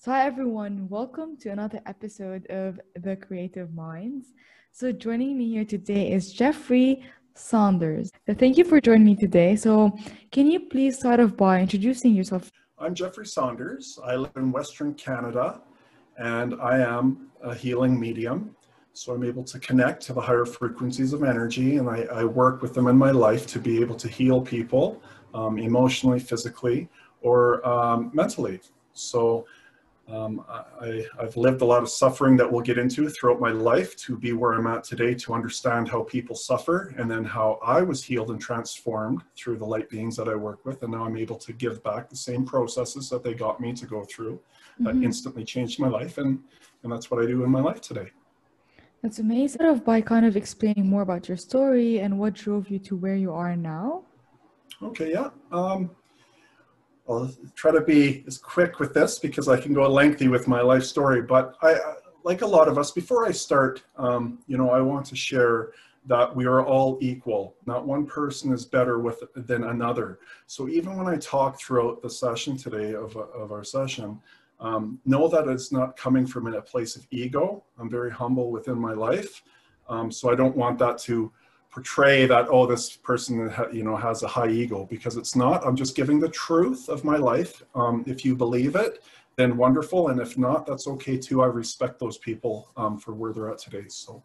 So, hi everyone, welcome to another episode of The Creative Minds. So, joining me here today is Jeffrey Saunders. Thank you for joining me today. So, can you please start off by introducing yourself? I'm Jeffrey Saunders. I live in Western Canada and I am a healing medium. So, I'm able to connect to the higher frequencies of energy and I, I work with them in my life to be able to heal people um, emotionally, physically, or um, mentally. So, um, I, have lived a lot of suffering that we'll get into throughout my life to be where I'm at today to understand how people suffer and then how I was healed and transformed through the light beings that I work with. And now I'm able to give back the same processes that they got me to go through that mm-hmm. instantly changed my life. And, and that's what I do in my life today. That's amazing. Sort of by kind of explaining more about your story and what drove you to where you are now. Okay, yeah. Um, I'll try to be as quick with this because I can go lengthy with my life story. But I, like a lot of us, before I start, um, you know, I want to share that we are all equal. Not one person is better with than another. So even when I talk throughout the session today of, of our session, um, know that it's not coming from a place of ego. I'm very humble within my life. Um, so I don't want that to portray that oh this person you know has a high ego because it's not. I'm just giving the truth of my life. Um, if you believe it then wonderful. And if not that's okay too. I respect those people um, for where they're at today. So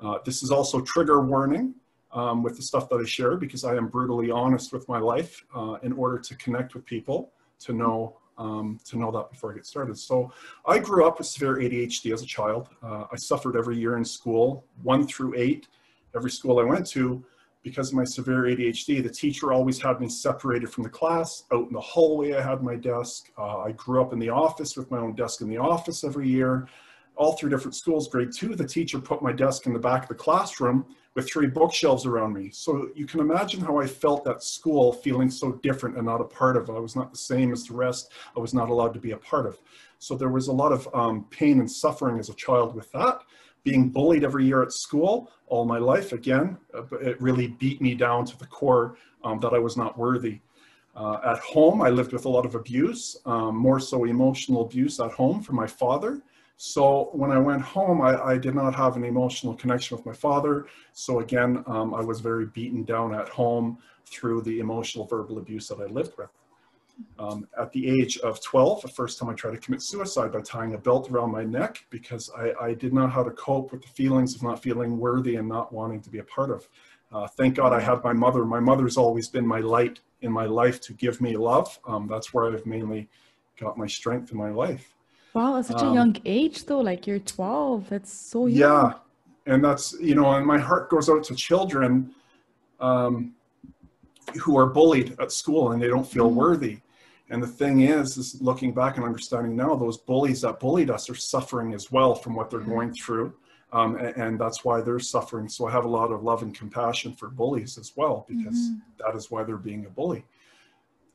uh, this is also trigger warning um, with the stuff that i share because i am brutally honest with my life uh, in order to connect with people to know um, to know that before I get started. So I grew up with severe ADHD as a child. Uh, I suffered every year in school, one through eight every school I went to, because of my severe ADHD, the teacher always had me separated from the class. Out in the hallway, I had my desk. Uh, I grew up in the office with my own desk in the office every year. All through different schools. Grade two, the teacher put my desk in the back of the classroom with three bookshelves around me. So you can imagine how I felt at school, feeling so different and not a part of. I was not the same as the rest. I was not allowed to be a part of. So there was a lot of um, pain and suffering as a child with that being bullied every year at school all my life. Again, uh, it really beat me down to the core um, that I was not worthy. Uh, at home, I lived with a lot of abuse, um, more so emotional abuse at home from my father. So when I went home, I, I did not have an emotional connection with my father. So again, um, I was very beaten down at home through the emotional verbal abuse that I lived with. Um, at the age of 12, the first time I tried to commit suicide by tying a belt around my neck because I, I did not know how to cope with the feelings of not feeling worthy and not wanting to be a part of. Uh, thank God I have my mother. My mother's always been my light in my life to give me love. Um, that's where I've mainly got my strength in my life. Wow, at such um, a young age though, like you're 12. That's so young. Yeah. And that's, you know, and my heart goes out to children um, who are bullied at school and they don't feel mm. worthy. And the thing is, is looking back and understanding now, those bullies that bullied us are suffering as well from what they're mm-hmm. going through. Um, and, and, that's why they're suffering. So I have a lot of love and compassion for bullies as well, because mm-hmm. that is why they're being a bully.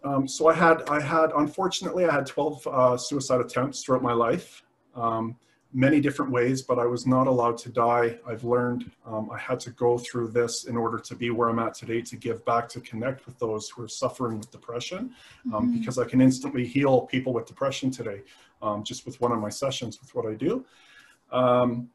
Um, so I had, I had, unfortunately, I had 12 uh, suicide attempts throughout my life. Um, many different ways, but I was not allowed to die. I've learned um, I had to go through this in order to be where I'm at today, to give back, to connect with those who are suffering with depression, um, mm-hmm. because I can instantly heal people with depression today, um, just with one of my sessions with what I do. Um,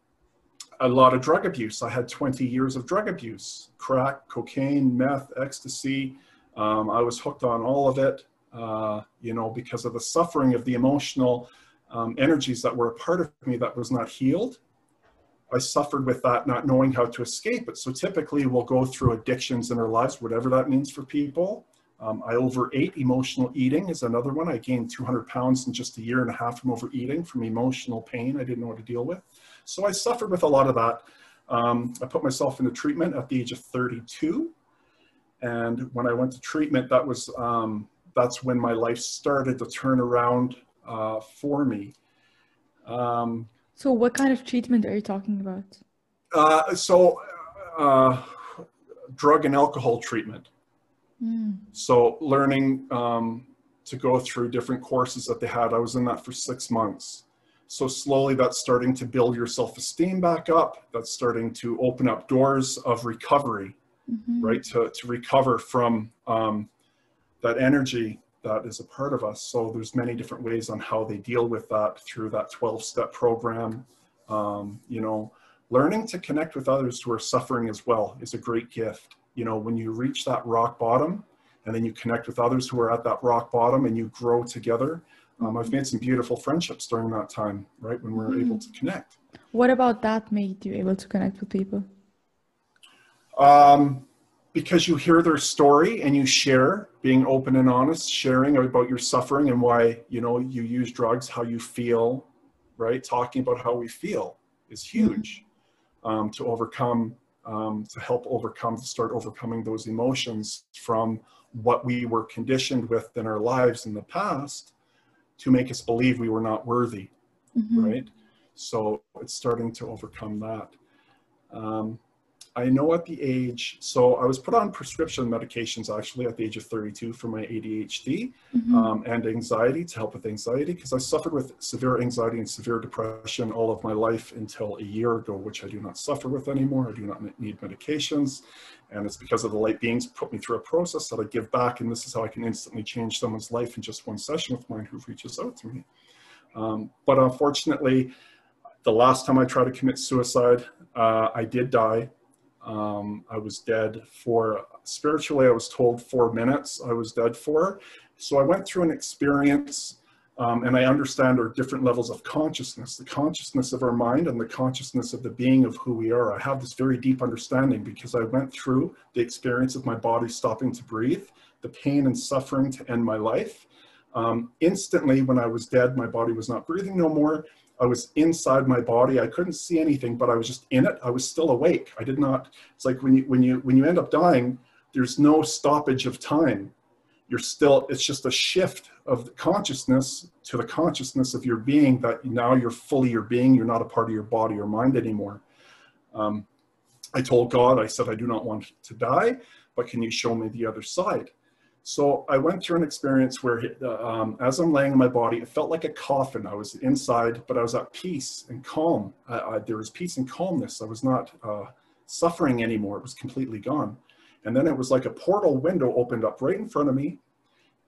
a lot of drug abuse. I had 20 years of drug abuse, crack, cocaine, meth, ecstasy. Um, I was hooked on all of it, uh, you know, because of the suffering of the emotional um, energies that were a part of me that was not healed. I suffered with that, not knowing how to escape it. So typically, we'll go through addictions in our lives, whatever that means for people. Um, I overate. Emotional eating is another one. I gained 200 pounds in just a year and a half from overeating, from emotional pain I didn't know what to deal with. So I suffered with a lot of that. Um, I put myself into treatment at the age of 32. And when I went to treatment, that was um, that's when my life started to turn around uh, for me. Um, so, what kind of treatment are you talking about? Uh, so, uh, drug and alcohol treatment. Mm. So, learning um, to go through different courses that they had. I was in that for six months. So, slowly that's starting to build your self esteem back up. That's starting to open up doors of recovery, mm-hmm. right? To, to recover from um, that energy that is a part of us. So there's many different ways on how they deal with that through that 12 step program. Um, you know, learning to connect with others who are suffering as well is a great gift. You know, when you reach that rock bottom and then you connect with others who are at that rock bottom and you grow together. Um, I've made some beautiful friendships during that time, right? When we're mm. able to connect. What about that made you able to connect with people? Um, because you hear their story and you share being open and honest sharing about your suffering and why you know you use drugs how you feel right? Talking about how we feel is huge um, to overcome um, to help overcome to start overcoming those emotions from what we were conditioned with in our lives in the past to make us believe we were not worthy mm-hmm. right? So it's starting to overcome that. Um, I know at the age, so I was put on prescription medications actually at the age of 32 for my ADHD mm-hmm. um, and anxiety to help with anxiety because I suffered with severe anxiety and severe depression all of my life until a year ago, which I do not suffer with anymore. I do not need medications. And it's because of the light beings put me through a process that I give back. And this is how I can instantly change someone's life in just one session with mine who reaches out to me. Um, but unfortunately, the last time I tried to commit suicide, uh, I did die um, I was dead for, spiritually, I was told four minutes I was dead for. So I went through an experience um, and I understand our different levels of consciousness, the consciousness of our mind and the consciousness of the being of who we are. I have this very deep understanding because I went through the experience of my body stopping to breathe, the pain and suffering to end my life. Um, instantly, when I was dead, my body was not breathing no more. I was inside my body. I couldn't see anything, but I was just in it. I was still awake. I did not. It's like when you when you when you end up dying, there's no stoppage of time. You're still. It's just a shift of the consciousness to the consciousness of your being. That now you're fully your being. You're not a part of your body or mind anymore. Um, I told God. I said I do not want to die, but can you show me the other side? So I went through an experience where, uh, um, as I'm laying in my body, it felt like a coffin. I was inside, but I was at peace and calm. I, I, there was peace and calmness. I was not uh, suffering anymore. It was completely gone. And then it was like a portal window opened up right in front of me,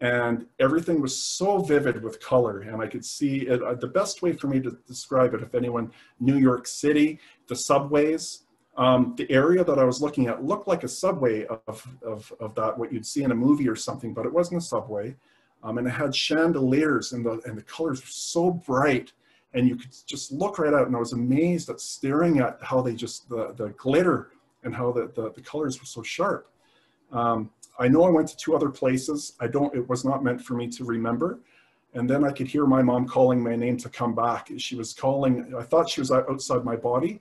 and everything was so vivid with color. And I could see it. Uh, the best way for me to describe it, if anyone, New York City, the subways, um, the area that I was looking at looked like a subway of, of, of that, what you'd see in a movie or something, but it wasn't a subway. Um, and it had chandeliers and the, and the colors were so bright and you could just look right out. And I was amazed at staring at how they just, the, the glitter and how the, the, the colors were so sharp. Um, I know I went to two other places. I don't, it was not meant for me to remember. And then I could hear my mom calling my name to come back. She was calling, I thought she was outside my body,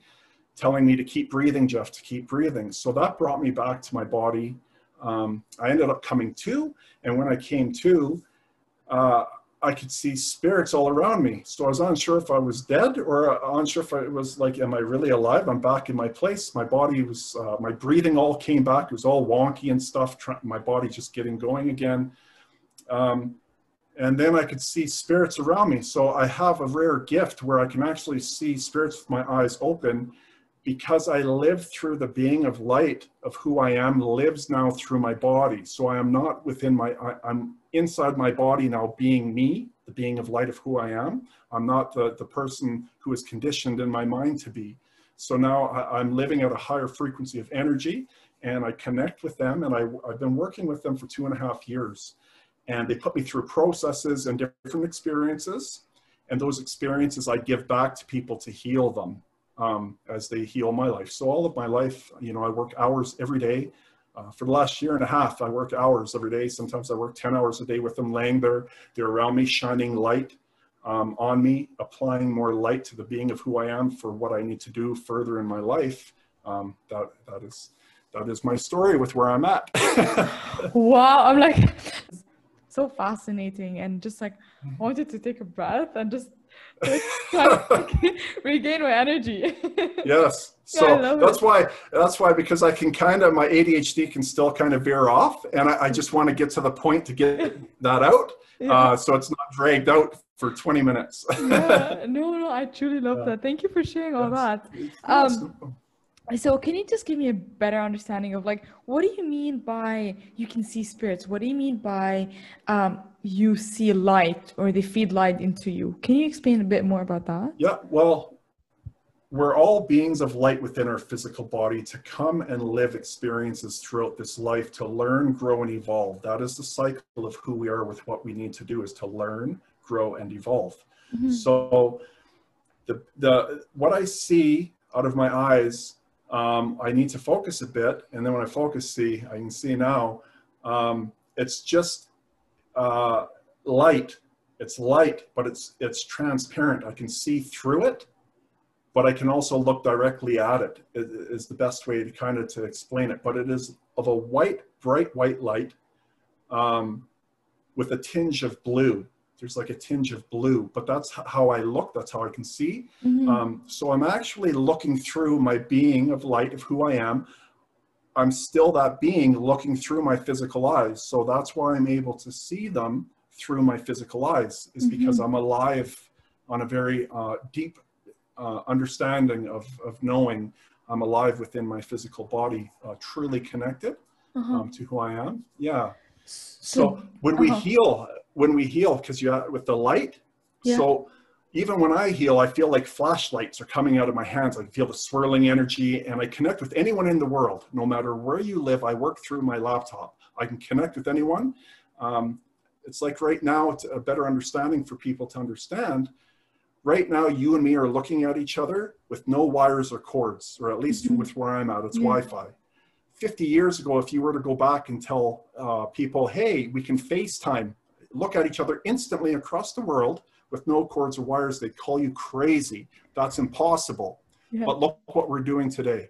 telling me to keep breathing, Jeff, to keep breathing. So that brought me back to my body. Um, I ended up coming to, and when I came to, uh, I could see spirits all around me. So I was unsure if I was dead or unsure if I was like, am I really alive? I'm back in my place. My body was, uh, my breathing all came back. It was all wonky and stuff. My body just getting going again. Um, and then I could see spirits around me. So I have a rare gift where I can actually see spirits with my eyes open because I live through the being of light of who I am lives now through my body. So I am not within my, I, am inside my body now being me, the being of light of who I am. I'm not the, the person who is conditioned in my mind to be. So now I, I'm living at a higher frequency of energy and I connect with them and I, I've been working with them for two and a half years. And they put me through processes and different experiences. And those experiences I give back to people to heal them um, as they heal my life. So all of my life, you know, I work hours every day. Uh, for the last year and a half, I work hours every day. Sometimes I work 10 hours a day with them laying there. They're around me, shining light um, on me, applying more light to the being of who I am for what I need to do further in my life. Um, that, that is, that is my story with where I'm at. wow. I'm like, so fascinating and just like wanted to take a breath and just regain my energy. yes. So yeah, that's it. why that's why because I can kind of my ADHD can still kind of veer off, and I, I just want to get to the point to get that out, yeah. uh, so it's not dragged out for 20 minutes. yeah. No, no, I truly love that. Thank you for sharing all that. Um, So can you just give me a better understanding of like what do you mean by you can see spirits? What do you mean by um, you see light or they feed light into you? Can you explain a bit more about that? Yeah, well, we're all beings of light within our physical body to come and live experiences throughout this life to learn, grow, and evolve. That is the cycle of who we are with what we need to do is to learn, grow, and evolve. Mm-hmm. So the the what I see out of my eyes um, I need to focus a bit. And then when I focus, see, I can see now, um, it's just uh, light. It's light, but it's, it's transparent. I can see through it, but I can also look directly at it is the best way to kind of to explain it. But it is of a white, bright white light um, with a tinge of blue there's like a tinge of blue, but that's how I look. That's how I can see. Mm-hmm. Um, so I'm actually looking through my being of light of who I am. I'm still that being looking through my physical eyes. So that's why I'm able to see them through my physical eyes is mm-hmm. because I'm alive on a very uh, deep uh, understanding of, of knowing I'm alive within my physical body, uh, truly connected uh-huh. um, to who I am. Yeah. So, so when uh-huh. we heal, when we heal because you have with the light. Yeah. so even when i heal i feel like flashlights are coming out of my hands. I feel the swirling energy and i connect with anyone in the world. No matter where you live i work through my laptop. I can connect with anyone. Um, it's like right now it's a better understanding for people to understand. Right now you and me are looking at each other with no wires or cords or at least mm-hmm. with where i'm at it's yeah. wi-fi. 50 years ago if you were to go back and tell uh, people hey we can facetime look at each other instantly across the world with no cords or wires, they call you crazy. That's impossible. Yeah. But look what we're doing today.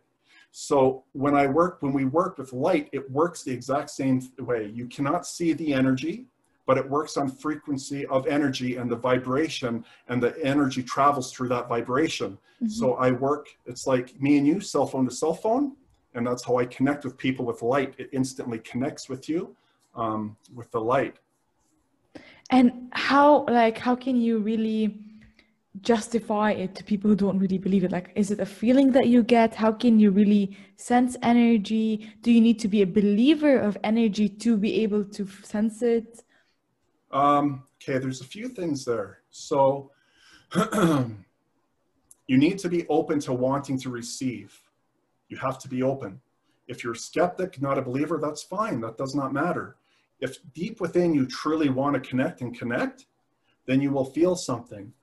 So when I work, when we work with light, it works the exact same way. You cannot see the energy, but it works on frequency of energy and the vibration and the energy travels through that vibration. Mm-hmm. So I work, it's like me and you, cell phone to cell phone. And that's how I connect with people with light. It instantly connects with you um, with the light and how like how can you really justify it to people who don't really believe it? Like is it a feeling that you get? How can you really sense energy? Do you need to be a believer of energy to be able to sense it? Um, okay there's a few things there. So you need to be open to wanting to receive. You have to be open. If you're a skeptic not a believer that's fine. That does not matter if deep within you truly want to connect and connect, then you will feel something.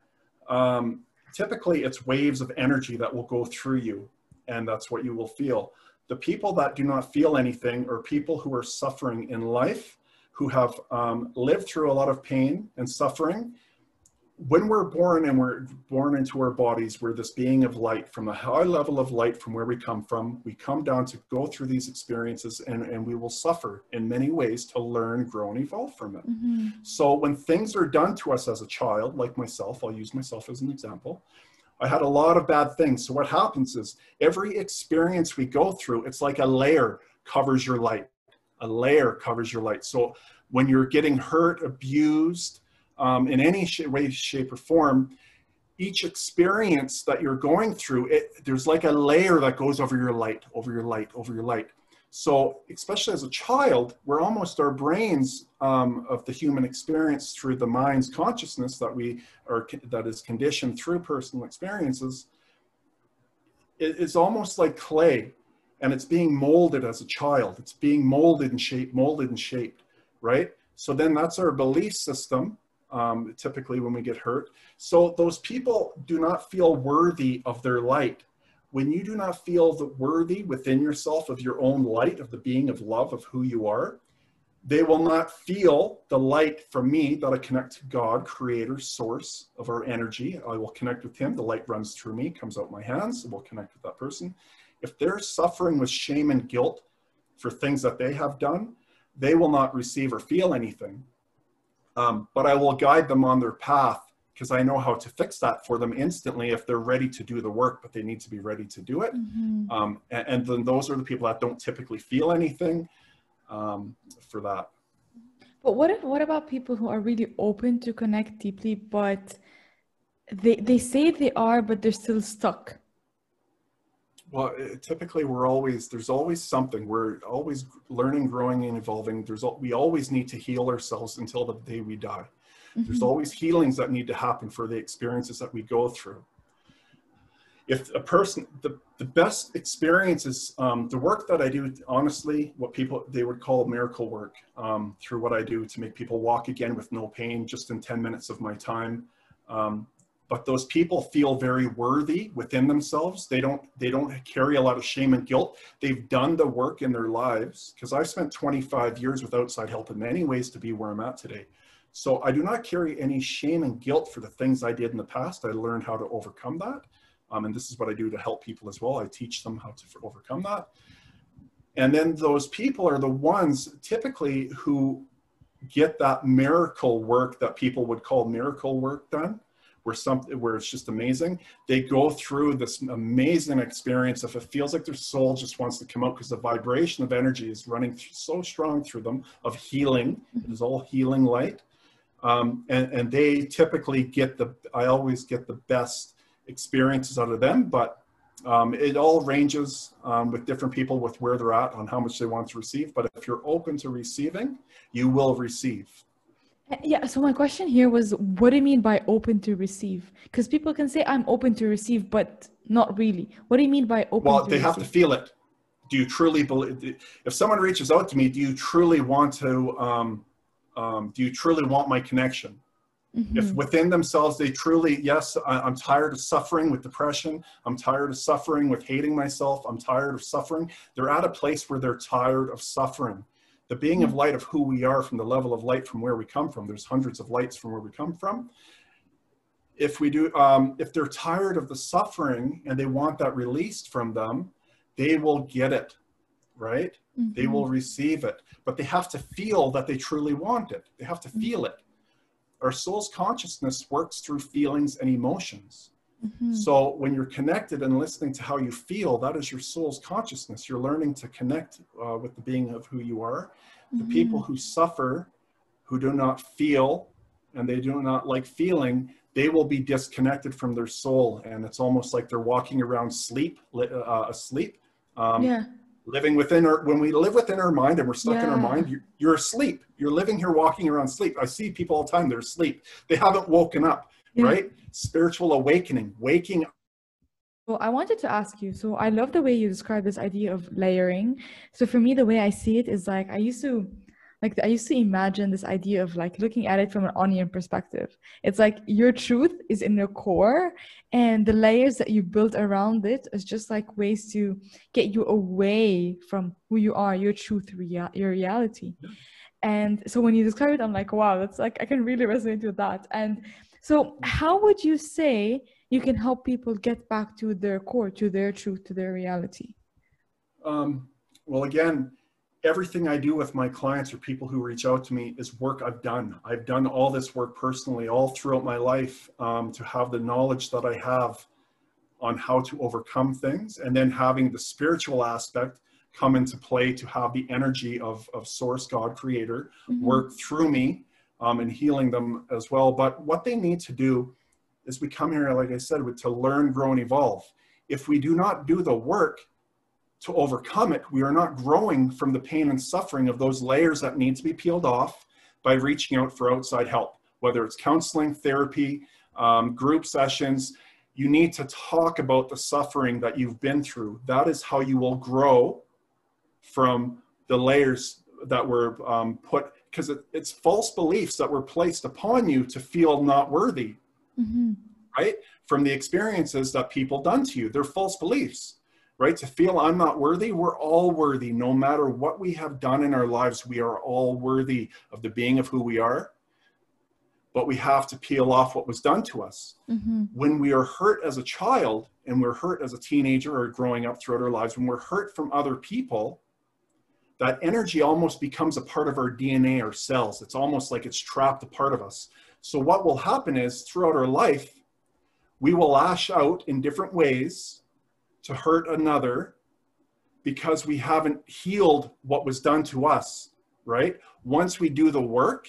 Um, typically, it's waves of energy that will go through you, and that's what you will feel. The people that do not feel anything are people who are suffering in life, who have um, lived through a lot of pain and suffering, when we're born and we're born into our bodies, we're this being of light from a high level of light from where we come from. We come down to go through these experiences and, and we will suffer in many ways to learn, grow, and evolve from it. Mm-hmm. So when things are done to us as a child, like myself, I'll use myself as an example. I had a lot of bad things. So what happens is every experience we go through, it's like a layer covers your light. A layer covers your light. So when you're getting hurt, abused, um, in any sh- way, shape, or form, each experience that you're going through, it, there's like a layer that goes over your light, over your light, over your light. So, especially as a child, we're almost our brains um, of the human experience through the mind's consciousness that we are that is conditioned through personal experiences. It, it's almost like clay, and it's being molded as a child. It's being molded and shaped, molded and shaped, right? So then that's our belief system, um, typically when we get hurt. So those people do not feel worthy of their light. When you do not feel the worthy within yourself of your own light, of the being of love, of who you are, they will not feel the light from me that I connect to God, creator, source of our energy. I will connect with him. The light runs through me, comes out my hands, and will connect with that person. If they're suffering with shame and guilt for things that they have done, they will not receive or feel anything um, but I will guide them on their path because I know how to fix that for them instantly if they're ready to do the work, but they need to be ready to do it. Mm-hmm. Um, and, and, then those are the people that don't typically feel anything um, for that. But what if, what about people who are really open to connect deeply, but they they say they are, but they're still stuck? Well, typically we're always there's always something. We're always learning, growing, and evolving. There's we always need to heal ourselves until the day we die. Mm-hmm. There's always healings that need to happen for the experiences that we go through. If a person, the, the best experiences, um, the work that I do, honestly, what people, they would call miracle work um, through what I do to make people walk again with no pain, just in 10 minutes of my time. Um, but those people feel very worthy within themselves. They don't they don't carry a lot of shame and guilt. They've done the work in their lives because i've spent 25 years with outside help in many ways to be where i'm at today. So i do not carry any shame and guilt for the things i did in the past. I learned how to overcome that um, and this is what i do to help people as well. I teach them how to overcome that. And then those people are the ones typically who get that miracle work that people would call miracle work done where something where it's just amazing. They go through this amazing experience. If it feels like their soul just wants to come out because the vibration of energy is running so strong through them of healing, it is all healing light. Um, and, and they typically get the, I always get the best experiences out of them, but um, it all ranges um, with different people with where they're at on how much they want to receive. But if you're open to receiving, you will receive. Yeah, so my question here was what do you mean by open to receive? Because people can say I'm open to receive, but not really. What do you mean by open well, they receive? have to feel it. Do you truly believe if someone reaches out to me, do you truly want to um, um, do you truly want my connection? Mm-hmm. If within themselves they truly, yes, I, I'm tired of suffering with depression, I'm tired of suffering with hating myself, I'm tired of suffering, they're at a place where they're tired of suffering the being of light of who we are from the level of light from where we come from. There's hundreds of lights from where we come from. If we do, um, if they're tired of the suffering and they want that released from them, they will get it, right? Mm-hmm. They will receive it, but they have to feel that they truly want it. They have to mm-hmm. feel it. Our soul's consciousness works through feelings and emotions. Mm-hmm. So when you're connected and listening to how you feel, that is your soul's consciousness. You're learning to connect uh, with the being of who you are. Mm-hmm. The people who suffer, who do not feel, and they do not like feeling, they will be disconnected from their soul, and it's almost like they're walking around sleep, uh, asleep. Um, yeah. Living within our, when we live within our mind and we're stuck yeah. in our mind, you're, you're asleep. You're living here walking around sleep. I see people all the time, they're asleep. They haven't woken up yeah. right? Spiritual awakening, waking well, I wanted to ask you. So I love the way you describe this idea of layering. So for me, the way I see it is like I used to like I used to imagine this idea of like looking at it from an onion perspective. It's like your truth is in the core and the layers that you build around it is just like ways to get you away from who you are, your truth, rea- your reality. And so when you describe it, I'm like, wow, that's like I can really resonate with that. And so, how would you say you can help people get back to their core, to their truth, to their reality? Um, well, again, everything I do with my clients or people who reach out to me is work I've done. I've done all this work personally all throughout my life um, to have the knowledge that I have on how to overcome things and then having the spiritual aspect come into play to have the energy of, of source god creator mm-hmm. work through me um, and healing them as well. But what they need to do is we come here, like I said, to learn, grow, and evolve. If we do not do the work to overcome it, we are not growing from the pain and suffering of those layers that need to be peeled off by reaching out for outside help, whether it's counseling, therapy, um, group sessions. You need to talk about the suffering that you've been through. That is how you will grow from the layers that were um, put because it, it's false beliefs that were placed upon you to feel not worthy mm-hmm. right? From the experiences that people done to you. They're false beliefs right? To feel i'm not worthy we're all worthy. No matter what we have done in our lives we are all worthy of the being of who we are. But we have to peel off what was done to us. Mm-hmm. when we are hurt as a child and we're hurt as a teenager or growing up throughout our lives when we're hurt from other people that energy almost becomes a part of our DNA, our cells. It's almost like it's trapped a part of us. So what will happen is throughout our life, we will lash out in different ways to hurt another because we haven't healed what was done to us, right? Once we do the work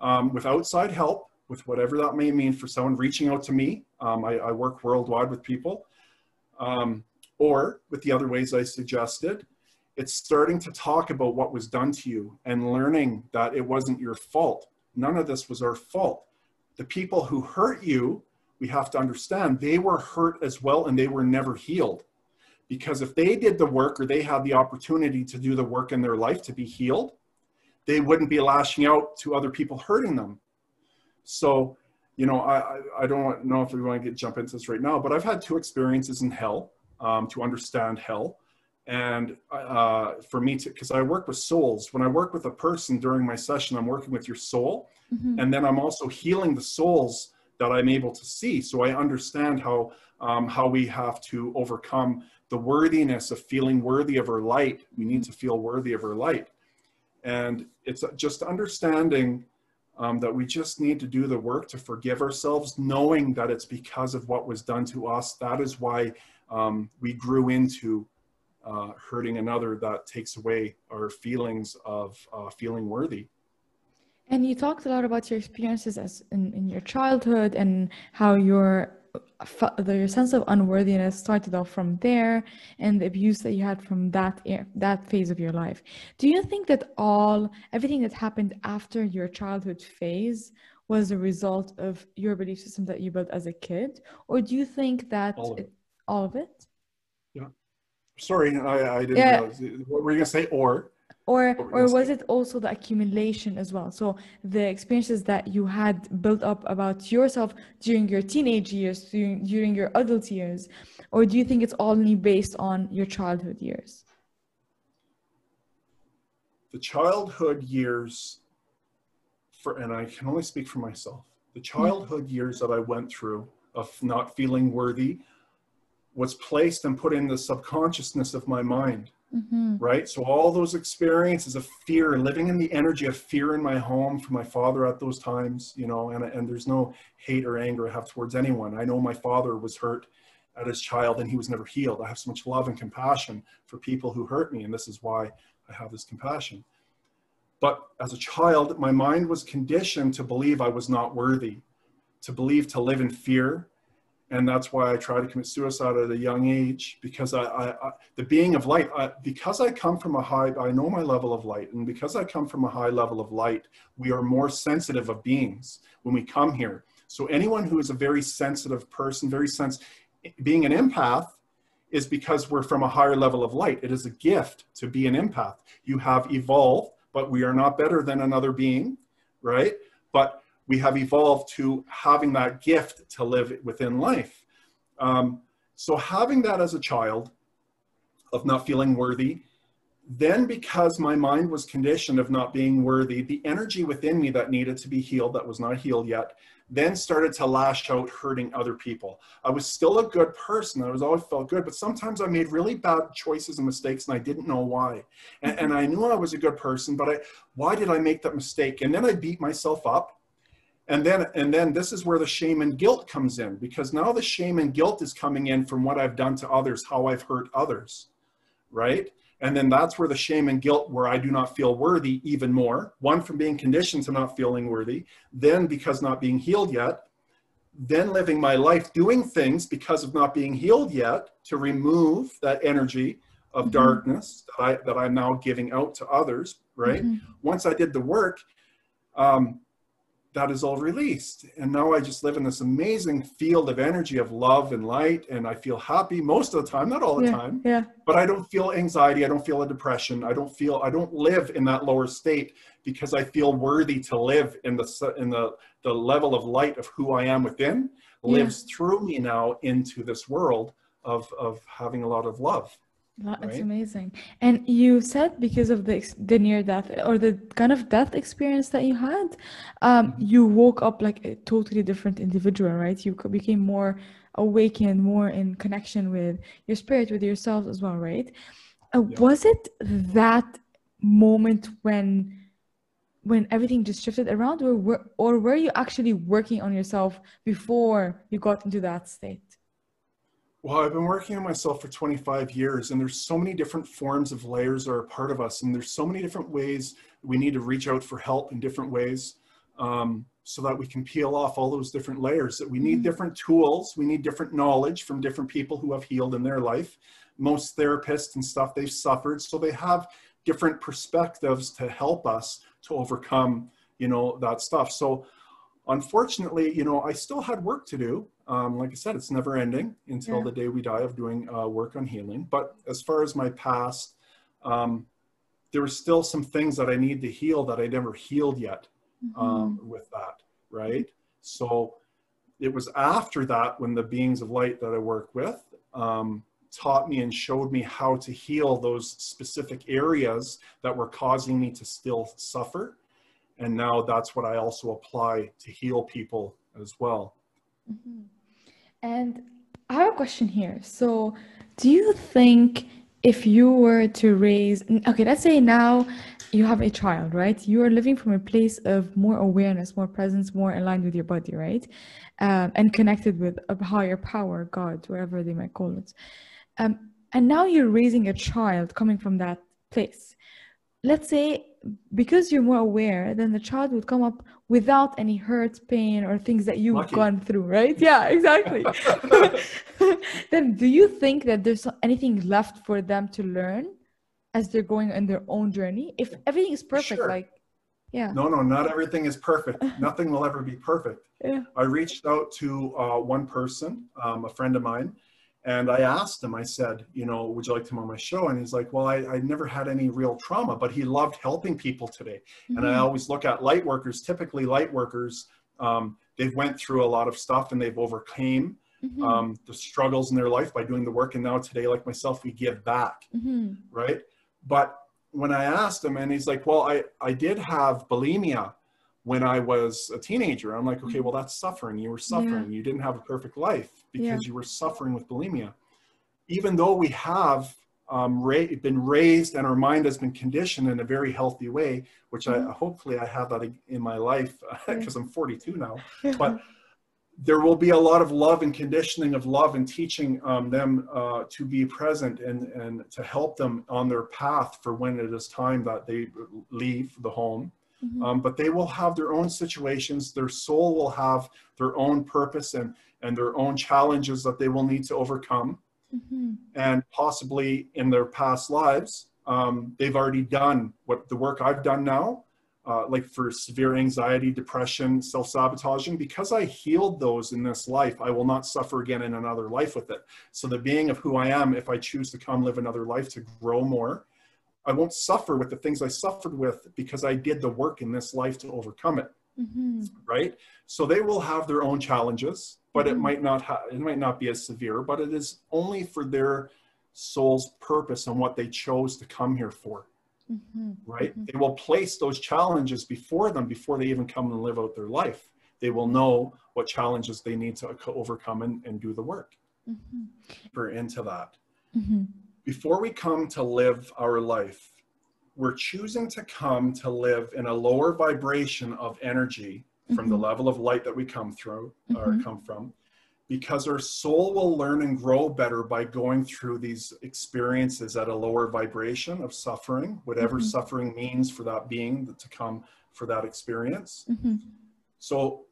um, with outside help, with whatever that may mean for someone reaching out to me, um, I, I, work worldwide with people. Um, Or with the other ways I suggested, it's starting to talk about what was done to you and learning that it wasn't your fault. None of this was our fault. The people who hurt you, we have to understand, they were hurt as well and they were never healed. Because if they did the work or they had the opportunity to do the work in their life to be healed, they wouldn't be lashing out to other people hurting them. So, you know, I, I don't know if we want to get jump into this right now, but I've had two experiences in hell um, to understand hell and uh, for me to because i work with souls. When i work with a person during my session i'm working with your soul. Mm-hmm. and then i'm also healing the souls that i'm able to see. So i understand how um, how we have to overcome the worthiness of feeling worthy of our light. We need to feel worthy of our light. And it's just understanding um, that we just need to do the work to forgive ourselves knowing that it's because of what was done to us. That is why um, we grew into uh, hurting another that takes away our feelings of uh, feeling worthy. And you talked a lot about your experiences as in, in your childhood and how your your sense of unworthiness started off from there and the abuse that you had from that that phase of your life. Do you think that all everything that happened after your childhood phase was a result of your belief system that you built as a kid, or do you think that all of it? It, all of it? Sorry, I, I didn't yeah. realize. What were you going to say? Or? Or, or was it also the accumulation as well? So the experiences that you had built up about yourself during your teenage years, during, during your adult years, or do you think it's only based on your childhood years? The childhood years, for and I can only speak for myself. The mm-hmm. childhood years that I went through of not feeling worthy, was placed and put in the subconsciousness of my mind. Mm-hmm. Right. So all those experiences of fear, living in the energy of fear in my home for my father at those times, you know, and, and there's no hate or anger I have towards anyone. I know my father was hurt at his child and he was never healed. I have so much love and compassion for people who hurt me. And this is why I have this compassion. But as a child, my mind was conditioned to believe I was not worthy, to believe to live in fear, and that's why I try to commit suicide at a young age because I, I, I the being of light I, because I come from a high I know my level of light and because I come from a high level of light we are more sensitive of beings when we come here. So anyone who is a very sensitive person very sense being an empath is because we're from a higher level of light. It is a gift to be an empath. You have evolved but we are not better than another being right? But we have evolved to having that gift to live within life. Um, so having that as a child of not feeling worthy, then because my mind was conditioned of not being worthy, the energy within me that needed to be healed, that was not healed yet, then started to lash out hurting other people. I was still a good person. I was always felt good, but sometimes I made really bad choices and mistakes and I didn't know why. And, and I knew I was a good person, but I, why did I make that mistake? And then I beat myself up and then and then this is where the shame and guilt comes in because now the shame and guilt is coming in from what i've done to others how i've hurt others right and then that's where the shame and guilt where i do not feel worthy even more one from being conditioned to not feeling worthy then because not being healed yet then living my life doing things because of not being healed yet to remove that energy of mm-hmm. darkness that I that I'm now giving out to others. Right. Mm-hmm. Once I did the work, um, that is all released. And now I just live in this amazing field of energy of love and light. And I feel happy most of the time, not all the yeah, time. Yeah. But I don't feel anxiety. I don't feel a depression. I don't feel, I don't live in that lower state because I feel worthy to live in the, in the, the level of light of who I am within lives yeah. through me now into this world of, of having a lot of love. That's right? amazing. And you said because of the the near death or the kind of death experience that you had, um, mm-hmm. you woke up like a totally different individual, right? You became more awakened, more in connection with your spirit, with yourself as well, right? Uh, yeah. Was it that moment when when everything just shifted around, or or were you actually working on yourself before you got into that state? Well, I've been working on myself for 25 years, and there's so many different forms of layers that are a part of us, and there's so many different ways we need to reach out for help in different ways, um, so that we can peel off all those different layers. That we need mm-hmm. different tools, we need different knowledge from different people who have healed in their life, most therapists and stuff, they've suffered. So they have different perspectives to help us to overcome, you know, that stuff. So unfortunately, you know, I still had work to do. Um, like I said, it's never ending until yeah. the day we die of doing uh, work on healing. But as far as my past, um, there were still some things that I need to heal that I never healed yet um, mm-hmm. with that, right? So it was after that when the beings of light that I work with um, taught me and showed me how to heal those specific areas that were causing me to still suffer. And now that's what I also apply to heal people as well. Mm-hmm. And I have a question here. So, do you think if you were to raise, okay, let's say now you have a child, right? You are living from a place of more awareness, more presence, more aligned with your body, right? Um, and connected with a higher power, God, whatever they might call it. Um, and now you're raising a child coming from that place. Let's say because you're more aware, then the child would come up without any hurt, pain, or things that you've Lucky. gone through, right? Yeah, exactly. then do you think that there's anything left for them to learn as they're going on their own journey? If everything is perfect, sure. like, yeah. No, no, not everything is perfect. Nothing will ever be perfect. Yeah. I reached out to uh, one person, um, a friend of mine, and I asked him, I said, you know, would you like to come on my show? And he's like, well, I, I never had any real trauma, but he loved helping people today. Mm-hmm. And I mm-hmm. always look at light workers, typically light workers, um, they've went through a lot of stuff and they've overcame mm-hmm. um, the struggles in their life by doing the work. And now today, like myself, we give back, mm-hmm. right? But when I asked him and he's like, well, I, I did have bulimia when I was a teenager. I'm like, okay, well, that's suffering. You were suffering. Yeah. You didn't have a perfect life because yeah. you were suffering with bulimia. Even though we have um, ra- been raised and our mind has been conditioned in a very healthy way, which mm-hmm. I hopefully I have that in my life because I'm 42 now. But there will be a lot of love and conditioning of love and teaching um, them uh, to be present and, and to help them on their path for when it is time that they leave the home Mm-hmm. Um, but they will have their own situations. Their soul will have their own purpose and, and their own challenges that they will need to overcome. Mm-hmm. And possibly in their past lives, um, they've already done what the work I've done now, uh, like for severe anxiety, depression, self sabotaging. Because I healed those in this life, I will not suffer again in another life with it. So, the being of who I am, if I choose to come live another life to grow more, I won't suffer with the things I suffered with because I did the work in this life to overcome it. Mm-hmm. Right. So they will have their own challenges, but mm-hmm. it might not have, it might not be as severe, but it is only for their soul's purpose and what they chose to come here for. Mm-hmm. Right. Mm-hmm. They will place those challenges before them before they even come and live out their life. They will know what challenges they need to overcome and, and do the work. Mm-hmm. For into that. Before we come to live our life, we're choosing to come to live in a lower vibration of energy mm-hmm. from the mm-hmm. level of light that we come through mm-hmm. or come from because our soul will learn and grow better by going through these experiences at a lower vibration of suffering whatever mm-hmm. suffering means for that being to come for that experience mm-hmm. so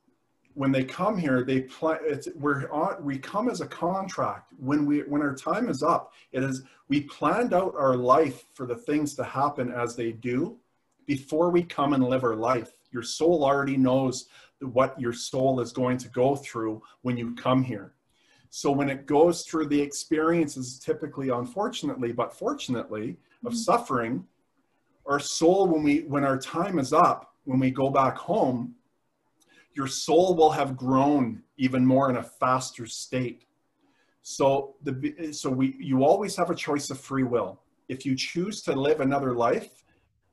when they come here, they plan. we're on, we come as a contract. When we when our time is up, it is we planned out our life for the things to happen as they do before we come and live our life. Your soul already knows what your soul is going to go through when you come here. So when it goes through the experiences, typically, unfortunately, but fortunately, of mm-hmm. suffering, our soul, when we when our time is up, when we go back home, your soul will have grown even more in a faster state. So the so we you always have a choice of free will. If you choose to live another life,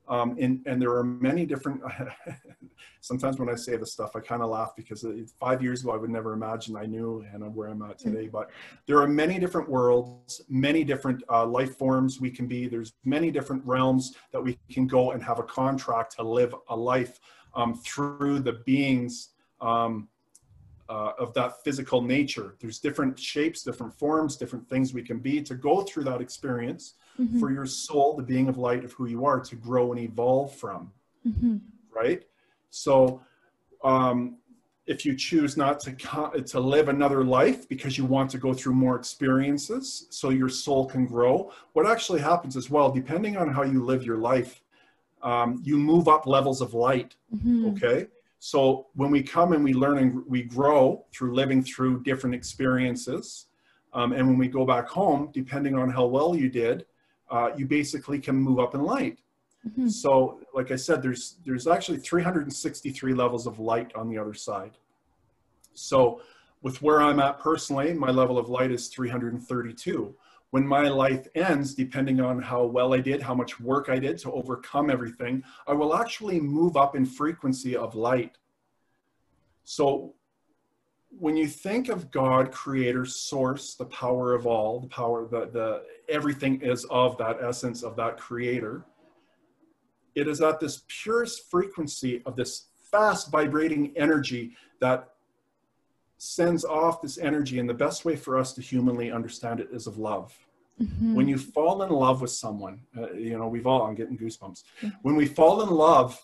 um, and, and there are many different. sometimes when I say this stuff, I kind of laugh because five years ago I would never imagine I knew and where I'm at today. But there are many different worlds, many different uh, life forms we can be. There's many different realms that we can go and have a contract to live a life um, through the beings um, uh, of that physical nature. There's different shapes, different forms, different things we can be to go through that experience mm-hmm. for your soul, the being of light of who you are, to grow and evolve from. Mm-hmm. Right? So, um, if you choose not to co- to live another life because you want to go through more experiences so your soul can grow what actually happens as well depending on how you live your life um, you move up levels of light Mhm. okay so when we come and we learn and we grow through living through different experiences um, and when we go back home depending on how well you did uh, you basically can move up in light Mhm. so, like I said, there's there's actually 363 levels of light on the other side. So, with where I'm at personally, my level of light is 332. When my life ends, depending on how well I did, how much work I did to overcome everything, I will actually move up in frequency of light. So, when you think of God, creator, source, the power of all, the power, the, the everything is of that essence of that creator it is at this purest frequency of this fast vibrating energy that sends off this energy and the best way for us to humanly understand it is of love Mhm. when you fall in love with someone uh, you know we've all i'm getting goosebumps Yeah. when we fall in love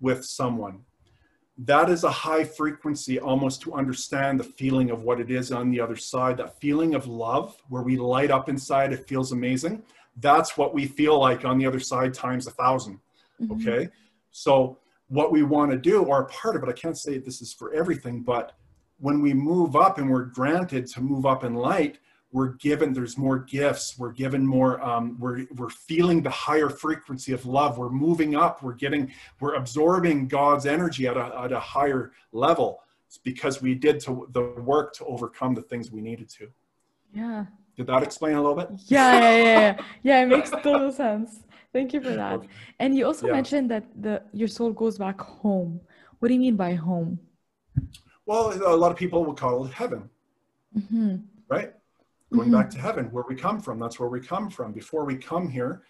with someone that is a high frequency almost to understand the feeling of what it is on the other side that feeling of love where we light up inside it feels amazing that's what we feel like on the other side times a thousand Mhm. okay so what we want to do or a part of it i can't say this is for everything but when we move up and we're granted to move up in light we're given there's more gifts we're given more um, we're we're feeling the higher frequency of love we're moving up we're getting we're absorbing god's energy at a, at a higher level it's because we did to the work to overcome the things we needed to Yeah. did that explain a little bit Yeah, yeah, yeah, yeah. Yeah, it makes total sense. Thank you for that. Okay. And you also Yeah. mentioned that the your soul goes back home. What do you mean by home? Well a lot of people will call it heaven hmm right? Going Mhm. back to heaven, where we come from. That's where we come from. Before we come here,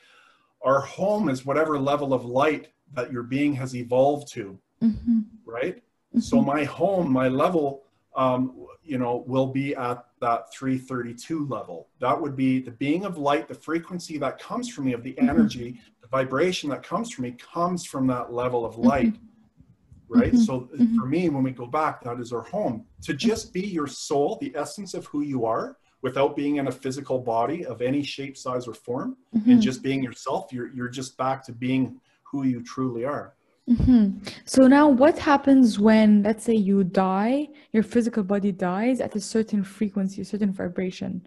our home is whatever level of light that your being has evolved to, hmm right? So my home, my level, um, you know, will be at that 332 level. That would be the being of light, the frequency that comes from me, of the Mhm. energy, the vibration that comes from me, comes from that level of light right? Mhm, So mhm. for me, when we go back, that is our home. To just be your soul, the essence of who you are, without being in a physical body of any shape, size, or form, Mhm. and just being yourself, you're you're just back to being who you truly are. hmm So now what happens when, let's say you die, your physical body dies at a certain frequency, a certain vibration.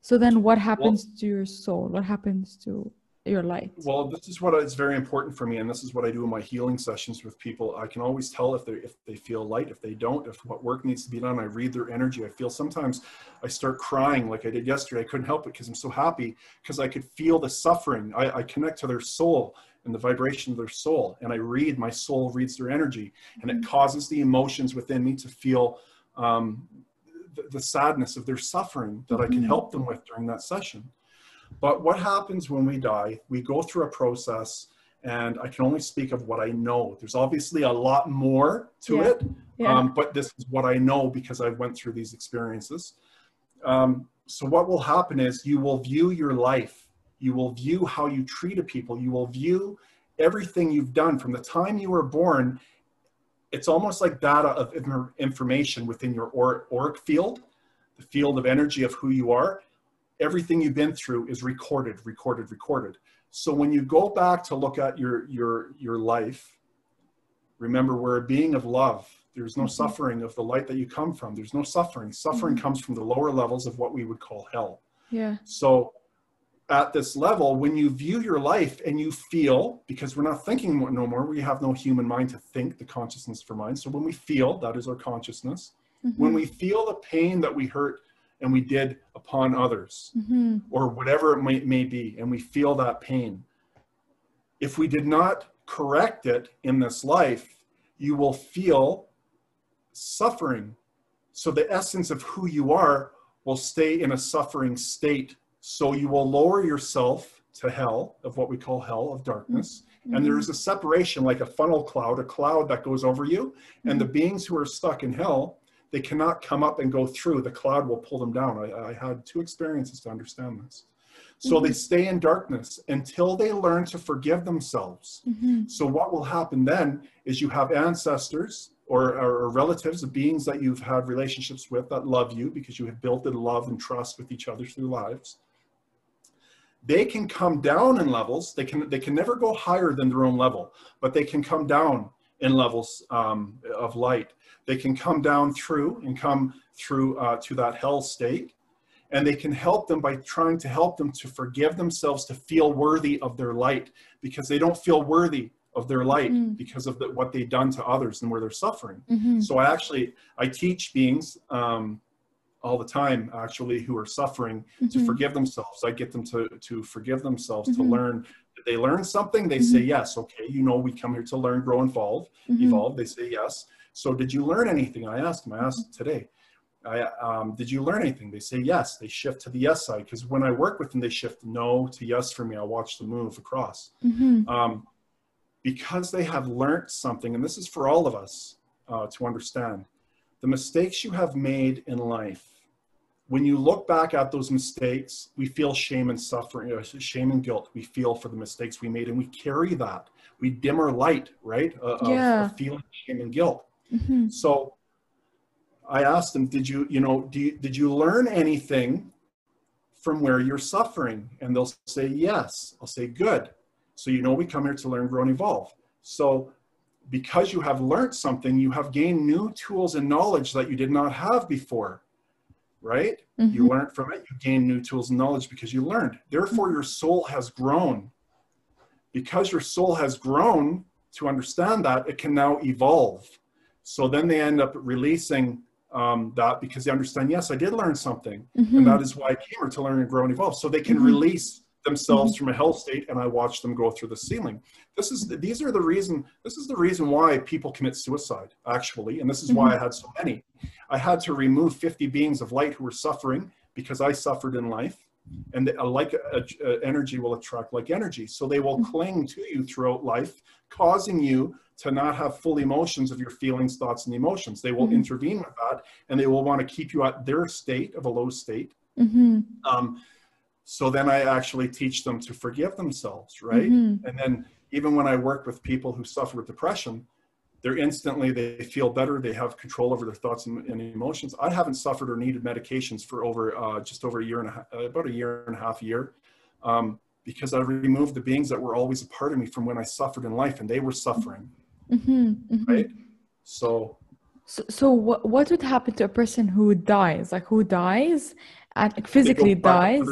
So then what happens to your soul? What happens to your light? Well, this is what is very important for me, and this is what I do in my healing sessions with people. I can always tell if they if they feel light, if they don't, if what work needs to be done. I read their energy. I feel sometimes I start crying like I did yesterday. I couldn't help it because I'm so happy because I could feel the suffering. I, I connect to their soul and the vibration of their soul, and I read. My soul reads their energy, and it causes the emotions within me to feel. Um, the, the sadness of their suffering that I can Mhm. help them with during that session. But what happens when we die? We go through a process, and I can only speak of what I know. There's obviously a lot more to Yeah. it, Yeah. um, but this is what I know because I went through these experiences. Um, so what will happen is you will view your life, you will view how you treated people, you will view everything you've done from the time you were born. It's almost like data of information within your auric field, the field of energy of who you are. Everything you've been through is recorded, recorded, recorded. So when you go back to look at your your your life, remember we're a being of love. There's no Mhm. suffering of the light that you come from. There's no suffering. Suffering Mhm. comes from the lower levels of what we would call hell. Yeah. So at this level, when you view your life and you feel, because we're not thinking no more, we have no human mind to think the consciousness for mind. So when we feel, that is our consciousness. When Mhm. we feel the pain that we hurt and we did upon others, Mhm. or whatever it may, may be, and we feel that pain, if we did not correct it in this life, you will feel suffering. So the essence of who you are will stay in a suffering state. So you will lower yourself to hell, of what we call hell of darkness. And there is a separation like a funnel cloud, a cloud that goes over you. And the beings who are stuck in hell, they cannot come up and go through. The cloud will pull them down. I, I had two experiences to understand this. So they stay in darkness until they learn to forgive themselves. Mhm. So what will happen then is you have ancestors or, or relatives, the beings that you've had relationships with that love you because you have built a love and trust with each other through lives. They can come down in levels. They can they can never go higher than their own level, but they can come down in levels um, of light. They can come down through and come through uh, to that hell state, and they can help them by trying to help them to forgive themselves to feel worthy of their light because they don't feel worthy of their light mm-hmm. because of the, what they've done to others and where they're suffering. Mm-hmm. So I actually I teach beings um, all the time actually who are suffering mm-hmm. to forgive themselves. I get them to to forgive themselves to mm-hmm. learn. They learn something? They say mm-hmm. yes. Okay, you know we come here to learn, grow, evolve. Mm-hmm. Evolve. They say yes. So did you learn anything? I asked them. I asked today. I, um, did you learn anything? They say yes. They shift to the yes side because when I work with them, they shift no to yes for me. I watch them move across. Um, because they have learned something, and this is for all of us uh, to understand, the mistakes you have made in life, when you look back at those mistakes, we feel shame and suffering, uh, shame and guilt. We feel for the mistakes we made, and we carry that. We dim our light, right? Uh, yeah. Of, of feeling shame and guilt. Mm-hmm. So I asked them, "Did you, you know, you, did you learn anything from where you're suffering?" And they'll say, "Yes." I'll say, "Good." So you know we come here to learn, grow, and evolve. So because you have learned something, you have gained new tools and knowledge that you did not have before, right? Mm-hmm. You learned from it, you gain new tools and knowledge because you learned. Therefore, your soul has grown. Because your soul has grown to understand that, it can now evolve. So then they end up releasing um, that because they understand, yes, I did learn something. Mm-hmm. And that is why I came here to learn and grow and evolve. So they can mm-hmm. release themselves mm-hmm. from a hell state and I watch them go through the ceiling. This is these are the reason this is the reason why people commit suicide actually and this is mm-hmm. why I had so many. I had to remove 50 beings of light who were suffering because I suffered in life and a like energy will attract like energy so they will mm-hmm. cling to you throughout life causing you to not have full emotions of your feelings thoughts and emotions they will mm-hmm. intervene with that and they will want to keep you at their state of a low state mm-hmm. um, so then I actually teach them to forgive themselves, right? Mm-hmm. And then even when I work with people who suffer with depression, they're instantly they feel better. They have control over their thoughts and, and emotions. I haven't suffered or needed medications for over uh, just over a year and a half, uh, about a year and a half year, um, because I removed the beings that were always a part of me from when I suffered in life, and they were suffering, mm-hmm. Mm-hmm. right? So so, so what, what would happen to a person who dies like who dies and like, physically dies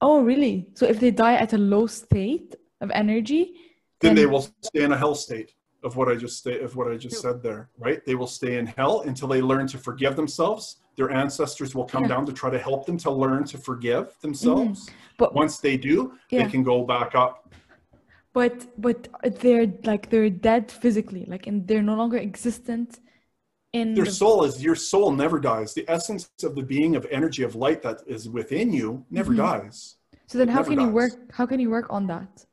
Oh, really? So if they die at a low state of energy, then, then they will stay in a hell state of what I just stay, of what I just said there, right? They will stay in hell until they learn to forgive themselves. Their ancestors will come yeah. down to try to help them to learn to forgive themselves. Mm-hmm. But once they do, yeah. they can go back up. But but they're like they're dead physically, like and they're no longer existent in your the... soul is your soul never dies. The essence of the being of energy of light that is within you never mm-hmm. dies. So then how can dies. you work how can you work on that?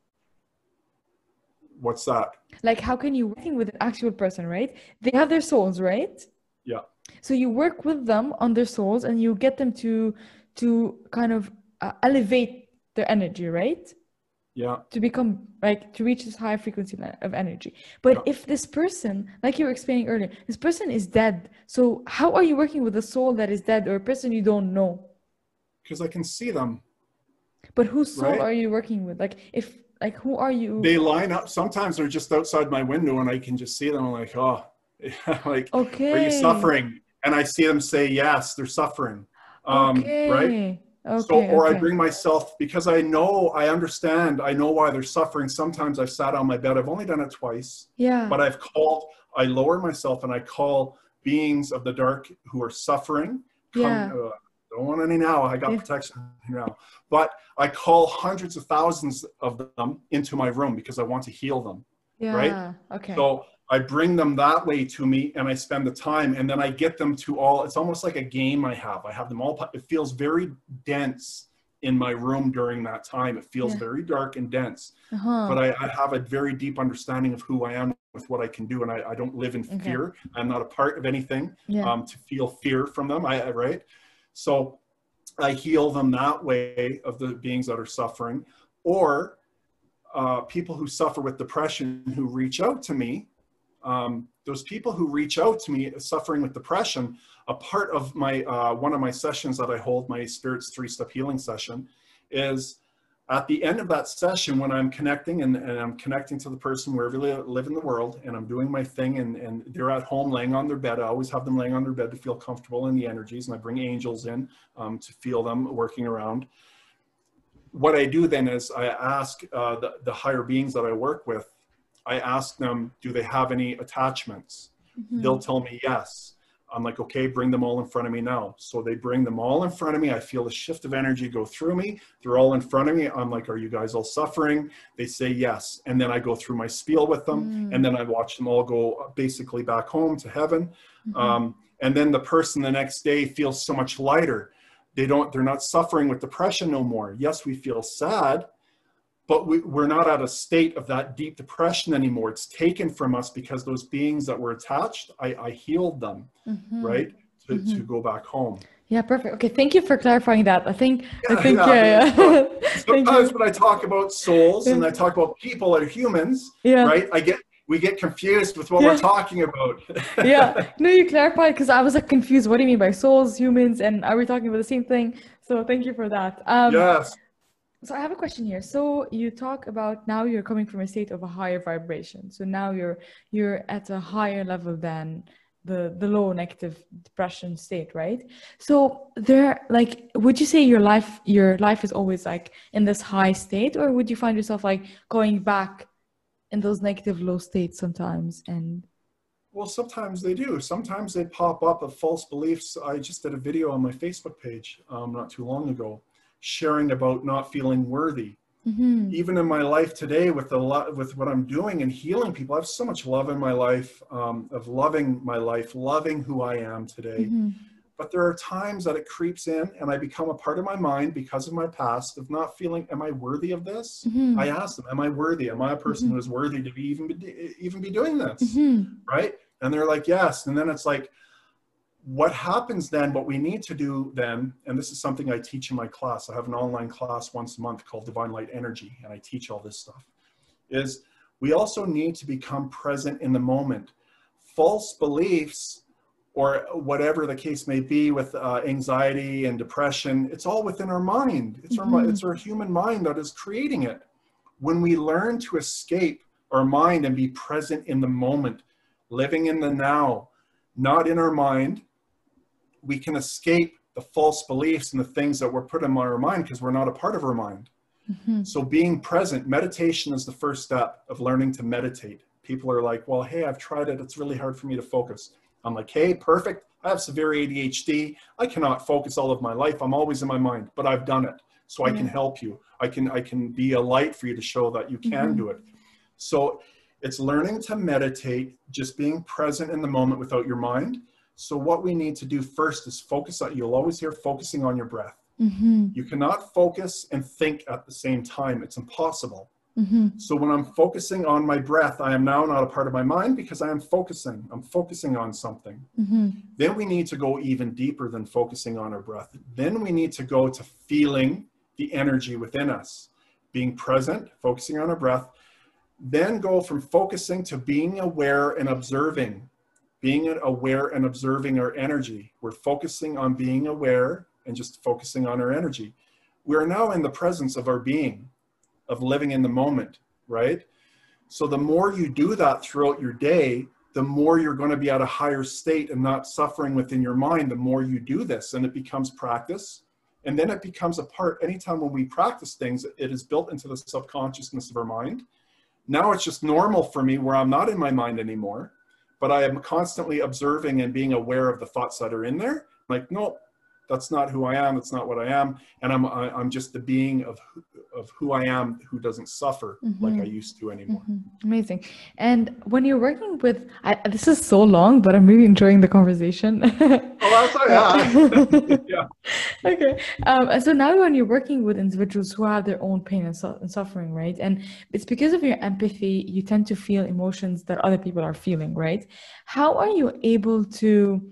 What's that? Like how can you working with an actual person right? They have their souls right? Yeah. So you work with them on their souls and you get them to to kind of uh, elevate their energy right yeah. to become like to reach this high frequency of energy. But yeah. if this person like you were explaining earlier this person is dead so how are you working with a soul that is dead or a person you don't know? Because i can see them. But whose soul right? are you working with? Like if like who are you? They line up sometimes they're just outside my window and i can just see them I'm like oh. Like okay are you suffering? And i see them say yes they're suffering. Um okay. right Okay, so, or okay. I bring myself because I know, I understand, I know why they're suffering. Sometimes I've sat on my bed. I've only done it twice. Yeah. But I've called, I lower myself and I call beings of the dark who are suffering. Come, yeah. Uh, don't want any now. I got protection now. But I call hundreds of thousands of them into my room because I want to heal them. Yeah. Right. Okay. So I bring them that way to me and I spend the time and then I get them to all, it's almost like a game I have. I have them all, it feels very dense in my room during that time. It feels yeah. very dark and dense, uh-huh. but I, I, have a very deep understanding of who I am with what I can do. And I, I don't live in okay. fear. I'm not a part of anything yeah. um, to feel fear from them. I, right. So I heal them that way of the beings that are suffering or uh, people who suffer with depression who reach out to me um, those people who reach out to me suffering with depression, a part of my uh, one of my sessions that I hold, my Spirits Three Step Healing session, is at the end of that session when I'm connecting and, and I'm connecting to the person wherever they live in the world and I'm doing my thing and, and they're at home laying on their bed. I always have them laying on their bed to feel comfortable in the energies and I bring angels in um, to feel them working around. What I do then is I ask uh, the, the higher beings that I work with, I ask them, do they have any attachments? Mm-hmm. They'll tell me yes. I'm like, okay, bring them all in front of me now. So they bring them all in front of me. I feel a shift of energy go through me. They're all in front of me. I'm like, are you guys all suffering? They say yes. And then I go through my spiel with them. Mm. And then I watch them all go basically back home to heaven. Mm-hmm. Um, and then the person the next day feels so much lighter. They don't, they're not suffering with depression no more. Yes, we feel sad, but we, are not at a state of that deep depression anymore. It's taken from us because those beings that were attached, I, I healed them, mm-hmm. right, to, mm-hmm. to go back home. Yeah, perfect. Okay, thank you for clarifying that. I think, yeah, I think, yeah. yeah, yeah. Sometimes when I talk about souls and I talk about people or humans, yeah. right, I get we get confused with what yeah. we're talking about. yeah, no, you clarified because I was like confused. What do you mean by souls, humans, and are we talking about the same thing? So thank you for that. Um, yes. So I have a question here. So you talk about now you're coming from a state of a higher vibration. So now you're you're at a higher level than the the low negative depression state, right? So there like would you say your life your life is always like in this high state or would you find yourself like going back in those negative low states sometimes and well, sometimes they do. Sometimes they pop up of false beliefs. I just did a video on my Facebook page um, not too long ago sharing about not feeling worthy. Mm-hmm. Even in my life today, with the lot with what I'm doing and healing people, I have so much love in my life um, of loving my life, loving who I am today. Mm-hmm. But there are times that it creeps in, and I become a part of my mind because of my past of not feeling, "Am I worthy of this?" Mm-hmm. I ask them, "Am I worthy? Am I a person mm-hmm. who is worthy to be even be, even be doing this?" Mm-hmm. Right? And they're like, "Yes." And then it's like, what happens then, what we need to do then, and this is something I teach in my class, I have an online class once a month called Divine Light Energy, and I teach all this stuff, is we also need to become present in the moment. False beliefs, or whatever the case may be with uh, anxiety and depression, it's all within our mind. It's, mm-hmm. our, it's our human mind that is creating it. When we learn to escape our mind and be present in the moment, living in the now, not in our mind, we can escape the false beliefs and the things that were put in our mind because we're not a part of our mind. Mm-hmm. So being present, meditation is the first step of learning to meditate. People are like, well, hey, I've tried it. It's really hard for me to focus. I'm like, hey, perfect. I have severe ADHD. I cannot focus all of my life. I'm always in my mind, but I've done it. So I can help you. I can I can be a light for you to show that you can mm-hmm. do it. So it's learning to meditate, just being present in the moment without your mind so what we need to do first is focus on, you'll always hear focusing on your breath. Mm-hmm. You cannot focus and think at the same time. It's impossible. Mm-hmm. So when I'm focusing on my breath, I am now not a part of my mind because I am focusing. I'm focusing on something. Mm-hmm. Then we need to go even deeper than focusing on our breath. Then we need to go to feeling the energy within us, being present, focusing on our breath. Then go from focusing to being aware and observing being aware and observing our energy. We're focusing on being aware and just focusing on our energy. We're now in the presence of our being, of living in the moment, right? So the more you do that throughout your day, the more you're going to be at a higher state and not suffering within your mind, the more you do this. And it becomes practice. And then it becomes a part, anytime when we practice things, it is built into the subconsciousness of our mind. Now it's just normal for me where I'm not in my mind anymore but I am constantly observing and being aware of the thoughts that are in there. Like, no, that's not who I am. That's not what I am. And I'm, I'm just the being of, of who I am who doesn't suffer mm-hmm. like I used to anymore. Mm-hmm. Amazing. And when you're working with, I, this is so long, but I'm really enjoying the conversation. oh, that's yeah. yeah. Okay. Um, so now when you're working with individuals who have their own pain and, su- and suffering, right? And it's because of your empathy, you tend to feel emotions that other people are feeling, right? How are you able to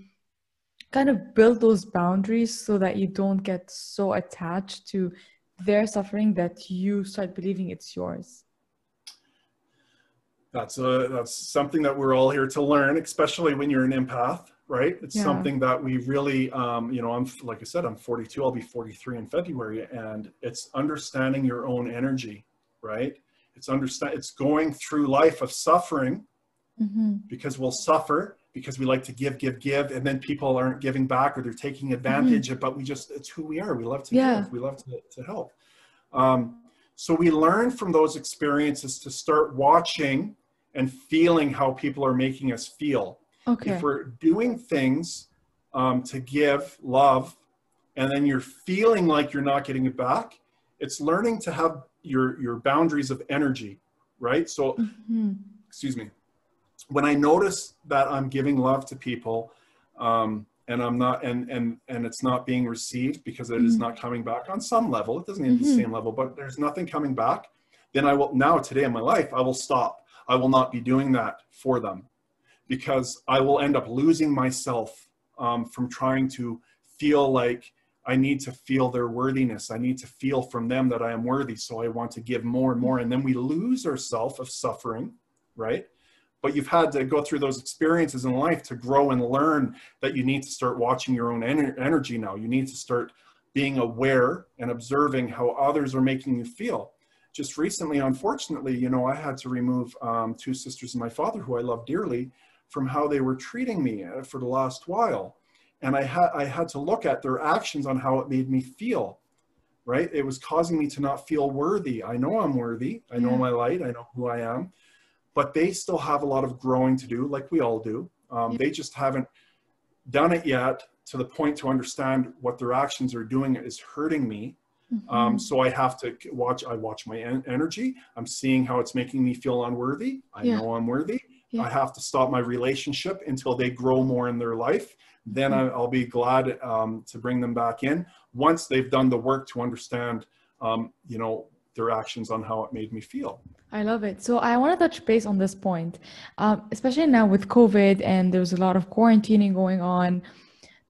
kind of build those boundaries so that you don't get so attached to their suffering that you start believing it's yours? That's a that's something that we're all here to learn, especially when you're an empath, right? It's Yeah. something that we really, um, you know, I'm like I said, I'm 42. I'll be 43 in February, and it's understanding your own energy, right? It's understand. It's going through life of suffering Mm-hmm. because we'll suffer because we like to give, give, give, and then people aren't giving back or they're taking advantage of. But we just it's who we are. We love to Yeah. give. We love to, to help. Um, so we learn from those experiences to start watching and feeling how people are making us feel. Okay. If we're doing things um, to give love, and then you're feeling like you're not getting it back, it's learning to have your your boundaries of energy, right? So Mm-hmm. excuse me, when I notice that I'm giving love to people, um, and I'm not, and and and it's not being received because it is Mhm. not coming back on some level. It doesn't need to be Mhm. the same level, but there's nothing coming back. Then I will now today in my life I will stop. I will not be doing that for them because I will end up losing myself um, from trying to feel like I need to feel their worthiness. I need to feel from them that I am worthy. So I want to give more and more. And then we lose ourself of suffering, right? But you've had to go through those experiences in life to grow and learn that you need to start watching your own ener- energy now. You need to start being aware and observing how others are making you feel. Just recently, unfortunately, you know, I had to remove um, two sisters and my father, who I love dearly, from how they were treating me uh, for the last while and I had I had to look at their actions on how it made me feel. Right? It was causing me to not feel worthy. I know I'm worthy. I know Yeah. my light. I know who I am. But they still have a lot of growing to do, like we all do. Um, Yeah. They just haven't done it yet to the point to understand what their actions are doing is hurting me. Mm-hmm. Um, so I have to watch. I watch my en- energy. I'm seeing how it's making me feel unworthy. I Yeah. know I'm worthy. Yeah. I have to stop my relationship until they grow more in their life. Then I, I'll be glad um, to bring them back in once they've done the work to understand, um, you know, their actions on how it made me feel. I love it. So I want to touch base on this point, um, especially now with COVID and there's a lot of quarantining going on.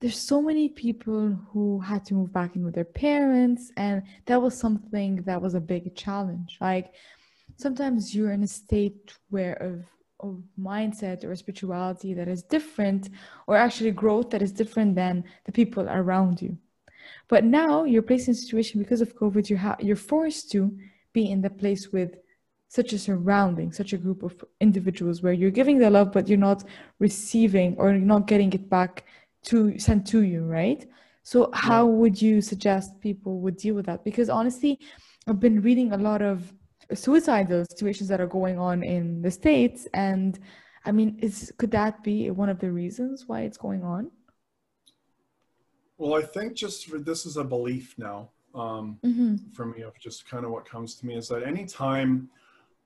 There's so many people who had to move back in with their parents, and that was something that was a big challenge. Like sometimes you're in a state where of mindset or spirituality that is different, or actually growth that is different than the people around you. But now you're placed in a situation because of COVID, you ha- you're forced to be in the place with such a surrounding, such a group of individuals where you're giving the love, but you're not receiving or you're not getting it back to sent to you, right? So how would you suggest people would deal with that? Because honestly, I've been reading a lot of suicidal situations that are going on in the States. And I mean, is could that be one of the reasons why it's going on? Well, I think just for, this is a belief now um, Mm-hmm. for me of just kind of what comes to me is that anytime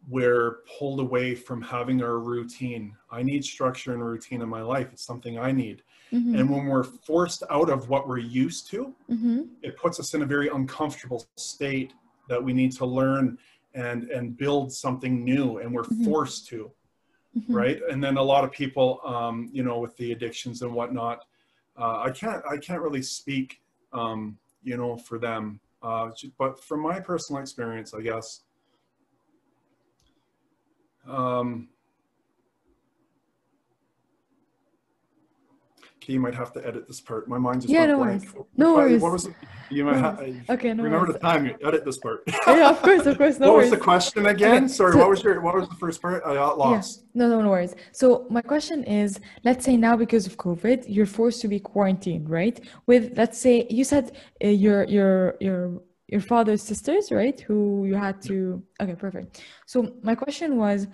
we're pulled away from having our routine, I need structure and routine in my life. It's something I need. Mm-hmm. And when we're forced out of what we're used to, Mm-hmm. it puts us in a very uncomfortable state that we need to learn and and build something new and we're Mhm. forced to Mhm. right and then a lot of people um, you know with the addictions and whatnot uh, i can't i can't really speak um, you know for them uh, but from my personal experience i guess um, You might have to edit this part. My mind just Yeah, no blank. worries. No what- worries. What was it? You might No have, Okay, no remember worries. the time. You edit this part. yeah, of course, of course, no what worries. was the question again? Okay, Sorry, so- what was your what was the first part? I got lost. No, no, no worries. So my question is, let's say now because of COVID, you're forced to be quarantined, right? With let's say you said uh, your your your your father's sisters, right? Who you had to. Okay, perfect. So my question was,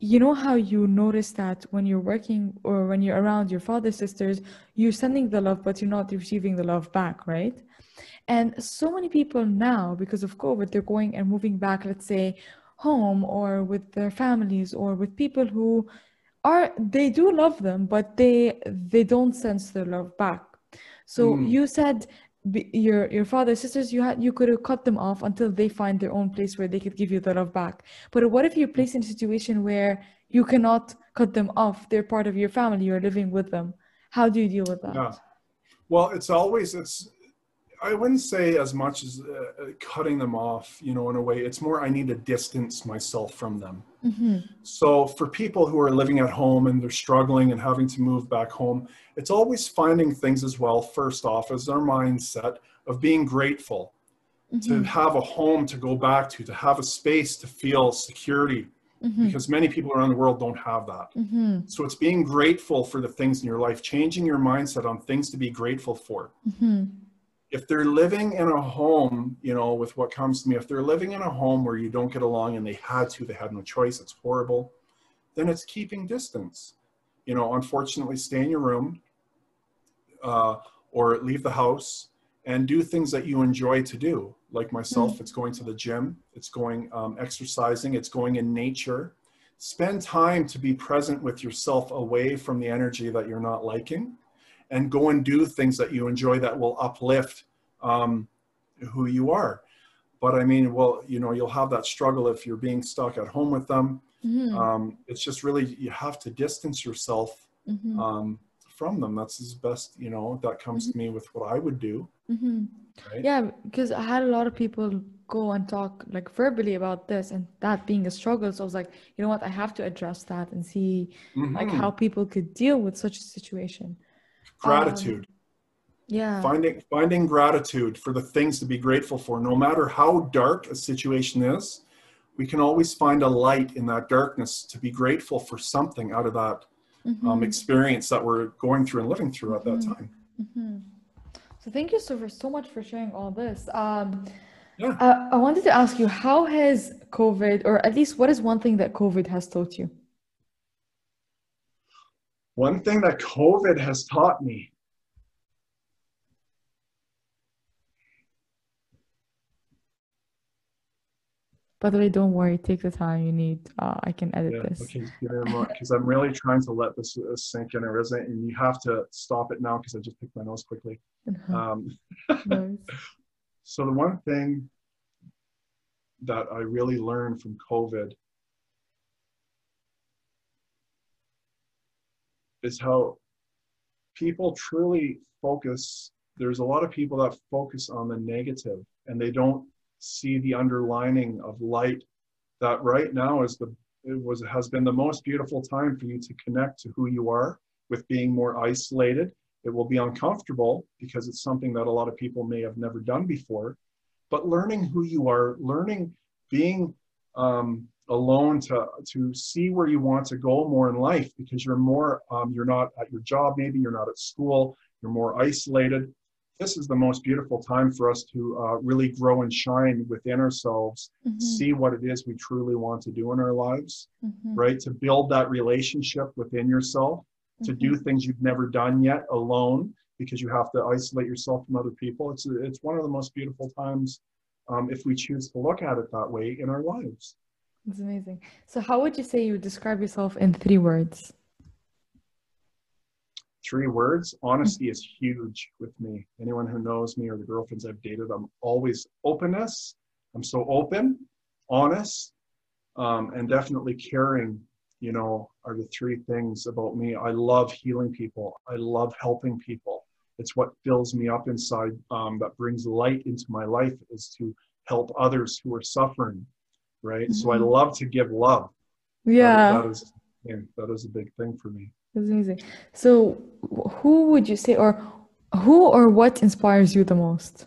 you know how you notice that when you're working or when you're around your father's sisters, you're sending the love, but you're not receiving the love back, right? And so many people now, because of COVID, they're going and moving back, let's say, home or with their families or with people who are they do love them, but they they don't sense their love back. So Mm. you said b- your your father sisters you had you could have cut them off until they find their own place where they could give you the love back. But what if you're placed in a situation where you cannot cut them off? They're part of your family. You're living with them. How do you deal with that? Yeah. Well, it's always it's I wouldn't say as much as uh, cutting them off, you know, in a way. It's more I need to distance myself from them. Mm-hmm. So for people who are living at home and they're struggling and having to move back home, it's always finding things as well, first off, as their mindset of being grateful, to Mm-hmm. have a home to go back to, to have a space to feel security, Mm-hmm. because many people around the world don't have that. Mm-hmm. So it's being grateful for the things in your life, changing your mindset on things to be grateful for. Mm-hmm. If they're living in a home, you know, with what comes to me, if they're living in a home where you don't get along and they had to, they had no choice, it's horrible, then it's keeping distance. You know, unfortunately, stay in your room uh, or leave the house and do things that you enjoy to do. Like myself, it's going to the gym, it's going um, exercising, it's going in nature. Spend time to be present with yourself away from the energy that you're not liking and go and do things that you enjoy that will uplift um, who you are. But I mean, well, you know, you'll have that struggle if you're being stuck at home with them. Mm-hmm. Um, it's just really, you have to distance yourself Mm-hmm. Um, from them. That's as best, you know, that comes to me with what I would do. Mm-hmm. Right? Yeah, because I had a lot of people go and talk like verbally about this and that being a struggle. So I was like, you know what, I have to address that and see like Mhm. how people could deal with such a situation. gratitude. Yeah. finding finding gratitude for the things to be grateful for no matter how dark a situation is we can always find a light in that darkness to be grateful for something out of that Mm-hmm. um, experience that we're going through and living through at that Mhm. time Mm-hmm. So thank you so for so much for sharing all this. Um, Yeah. I, I wanted to ask you, how has COVID, or at least what is one thing that COVID has taught you? one thing that covid has taught me By the way, don't worry, take the time you need. Uh, I can edit yeah this. okay because i'm really trying to let this uh, sink in or isn't and you have to stop it now because i just picked my nose quickly um, Nice. So the one thing that I really learned from COVID is how people truly focus. There's a lot of people that focus on the negative and they don't see the underlining of light that right now is the it was has been the most beautiful time for you to connect to who you are with being more isolated it will be uncomfortable because it's something that a lot of people may have never done before. But learning who you are, learning being um, alone to to see where you want to go more in life because you're more um, you're not at your job maybe you're not at school you're more isolated. This is the most beautiful time for us to uh, really grow and shine within ourselves, Mhm, see what it is we truly want to do in our lives, mhm, right? To build that relationship within yourself to do things you've never done yet alone because you have to isolate yourself from other people. It's it's one of the most beautiful times um, if we choose to look at it that way in our lives. It's amazing. So, how would you say you would describe yourself in three words? Three words: honesty is huge with me. Anyone who knows me or the girlfriends I've dated, I'm always openness. I'm so open, honest, um, and definitely caring. You know, are the three things about me. I love healing people. I love helping people. It's what fills me up inside. Um, that brings light into my life is to help others who are suffering. Right. So I Mhm. love to give love. That- that is yeah, that is a big thing for me. Amazing. So, who would you say, or who or what inspires you the most?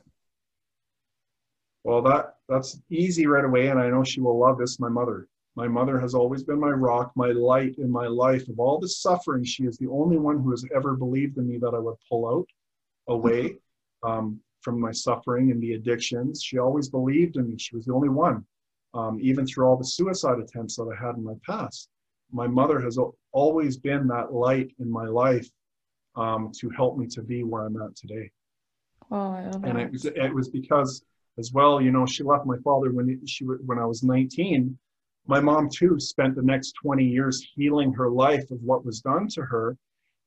Well, that that's easy right away, and I know she will love this. My mother. My mother has always been my rock, my light in my life. Of all the suffering, she is the only one who has ever believed in me that I would pull out away um, from my suffering and the addictions. She always believed in me. She was the only one, um, even through all the suicide attempts that I had in my past. My mother has always been that light in my life um, to help me to be where I'm at today. Oh, and it was it was because as well you know she left my father when she when I was 19 my mom too spent the next 20 years healing her life of what was done to her.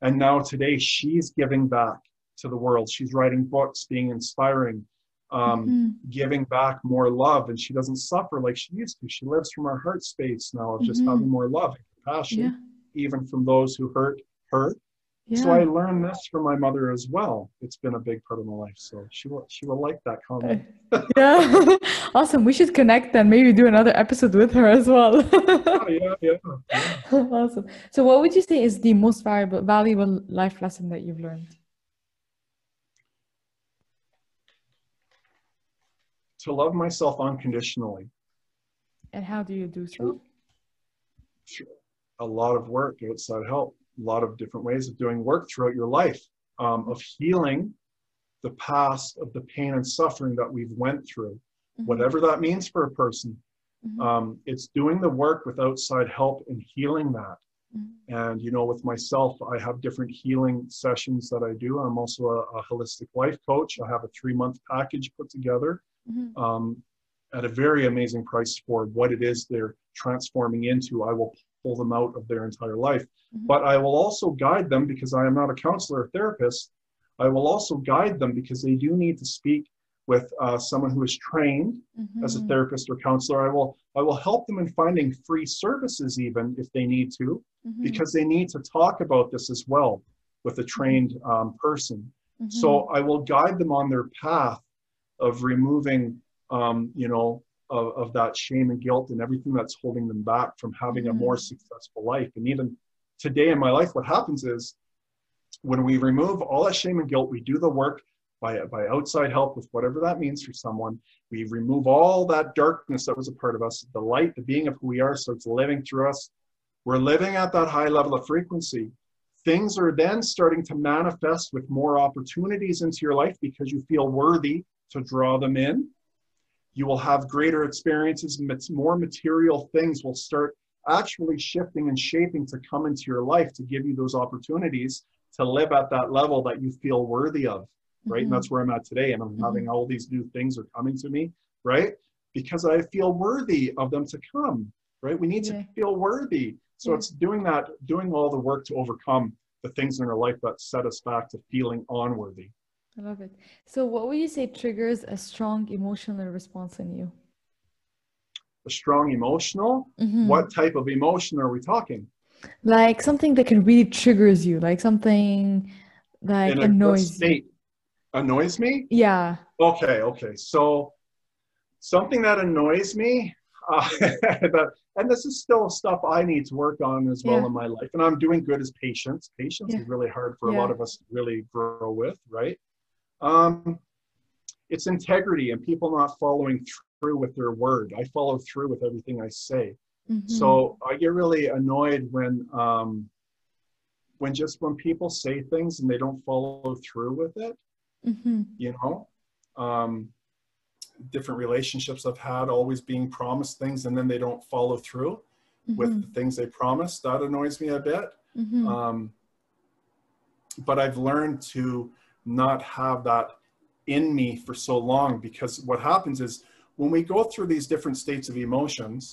And now today she's giving back to the world. She's writing books being inspiring um, Mhm, giving back more love. And she doesn't suffer like she used to. She lives from her heart space now of just Mhm. having more love and compassion. Yeah. Even from those who hurt her Yeah. So I learned this from my mother as well. It's been a big part of my life. So she will she will like that comment. yeah. awesome. We should connect and Maybe do another episode with her as well. oh, yeah, yeah, yeah. Awesome. So what would you say is the most valuable valuable life lesson that you've learned? To love myself unconditionally. And how do you do so? A lot of work outside help a lot of different ways of doing work throughout your life um, of healing the past of the pain and suffering that we've went through mm-hmm. whatever that means for a person mm-hmm. um, it's doing the work with outside help and healing that mm-hmm. and you know with myself i have different healing sessions that i do i'm also a, a holistic life coach i have a three month package put together mm-hmm. um, at a very amazing price for what it is they're transforming into i will pull them out of their entire life. Mm-hmm. But I will also guide them because I am not a counselor or therapist. I will also guide them because they do need to speak with uh, someone who is trained mm-hmm. as a therapist or counselor. I will I will help them in finding free services even if they need to, mm-hmm. because they need to talk about this as well with a mm-hmm. trained um, person. Mm-hmm. So I will guide them on their path of removing, um, you know, of, of that shame and guilt and everything that's holding them back from having mm-hmm. a more successful life. And even today in my life, what happens is when we remove all that shame and guilt, we do the work by, by outside help with whatever that means for someone. We remove all that darkness that was a part of us, the light, the being of who we are, starts living through us. We're living at that high level of frequency. Things are then starting to manifest with more opportunities into your life because you feel worthy to draw them in you will have greater experiences more material things will start actually shifting and shaping to come into your life to give you those opportunities to live at that level that you feel worthy of right mm-hmm. and that's where i'm at today and i'm mm-hmm. having all these new things are coming to me right because i feel worthy of them to come right we need yeah. to feel worthy so yeah. it's doing that doing all the work to overcome the things in our life that set us back to feeling unworthy I love it. So, what would you say triggers a strong emotional response in you? A strong emotional? Mm-hmm. What type of emotion are we talking? Like something that can really triggers you, like something like in annoys state you. Annoys me? Yeah. Okay, okay. So, something that annoys me, uh, that, and this is still stuff I need to work on as well yeah. in my life. And I'm doing good as patience. Patience yeah. is really hard for yeah. a lot of us to really grow with, right? Um, it's integrity and people not following through with their word. I follow through with everything I say. Mm-hmm. So I get really annoyed when um, when just when people say things and they don't follow through with it. Mm-hmm. You know, um, different relationships I've had, always being promised things and then they don't follow through mm-hmm. with the things they promised. That annoys me a bit. Mm-hmm. Um, but I've learned to not have that in me for so long because what happens is when we go through these different states of emotions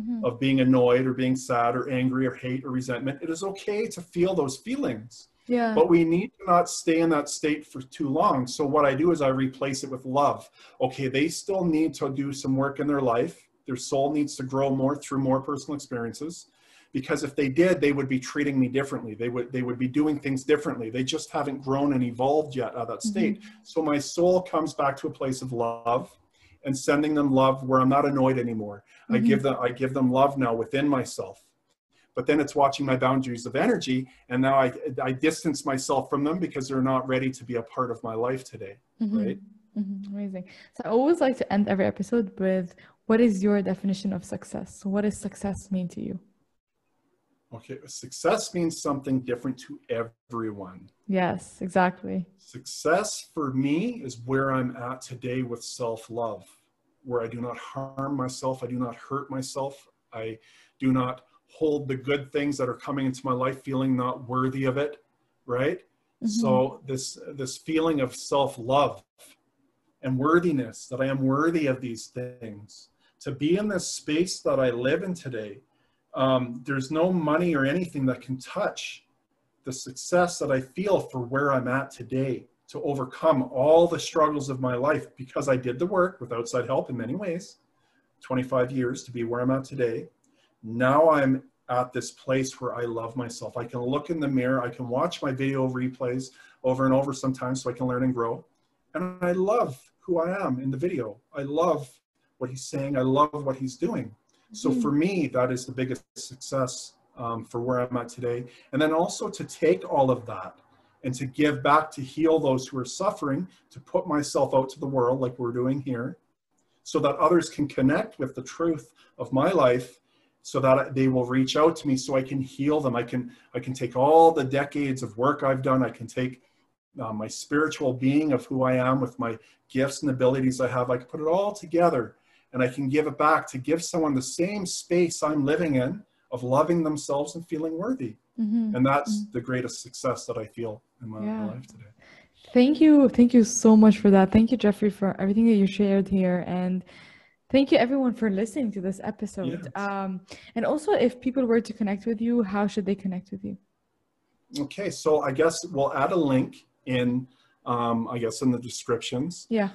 mm-hmm. of being annoyed or being sad or angry or hate or resentment it is okay to feel those feelings. Yeah. But we need to not stay in that state for too long. So what i do is i replace it with love. Okay they still need to do some work in their life. Their soul needs to grow more through more personal experiences because if they did they would be treating me differently. They would they would be doing things differently. They just haven't grown and evolved yet out of that state. Mm-hmm. so my soul comes back to a place of love and sending them love where i'm not annoyed anymore. Mm-hmm. i give them i give them love now within myself. But then it's watching my boundaries of energy and now i i distance myself from them because they're not ready to be a part of my life today mm-hmm. right? Mm-hmm. amazing. So i always like to end every episode with what is your definition of success? What does success mean to you Okay, success means something different to everyone. Yes, exactly. Success for me is where I'm at today with self love, where I do not harm myself, I do not hurt myself, I do not hold the good things that are coming into my life feeling not worthy of it, right? Mm-hmm. So this this feeling of self-love and worthiness that I am worthy of these things to be in this space that I live in today um, there's no money or anything that can touch the success that I feel for where I'm at today to overcome all the struggles of my life because I did the work with outside help in many ways, 25 years to be where I'm at today. Now I'm at this place where I love myself. I can look in the mirror, I can watch my video replays over and over sometimes so I can learn and grow. And I love who I am in the video. I love what he's saying, I love what he's doing. So Mhm. for me, that is the biggest success um, for where I'm at today. And then also to take all of that and to give back to heal those who are suffering, to put myself out to the world like we're doing here, so that others can connect with the truth of my life so that they will reach out to me so I can heal them. I can I can take all the decades of work I've done. I can take uh, my spiritual being of who I am with my gifts and abilities I have. I can put it all together and I can give it back to give someone the same space I'm living in of loving themselves and feeling worthy. Mhm. And that's the greatest success that I feel in my, my Yeah. life today. Thank you. Thank you so much for that. Thank you, Jeffrey, for everything that you shared here. And thank you, everyone, for listening to this episode. Yes. Um, and also, if people were to connect with you, how should they connect with you? Okay, so I guess we'll add a link in, um, I guess, in the descriptions. Yeah.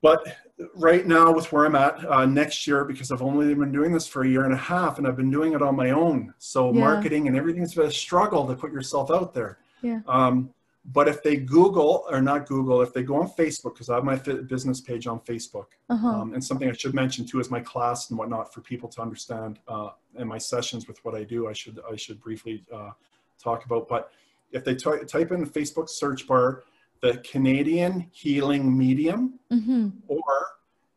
But right now, with where I'm at uh, next year, because I've only been doing this for a year and a half, and I've been doing it on my own. So Yeah. marketing and everything's been a struggle to put yourself out there. Yeah. Um, but if they Google or not Google, if they go on Facebook, because I have my business page on Facebook, Uh-huh. um, and something I should mention too is my class and whatnot for people to understand uh, and my sessions with what I do. I should I should briefly uh, talk about. But if they ty- type in the Facebook search bar, the Canadian Healing Medium hmm or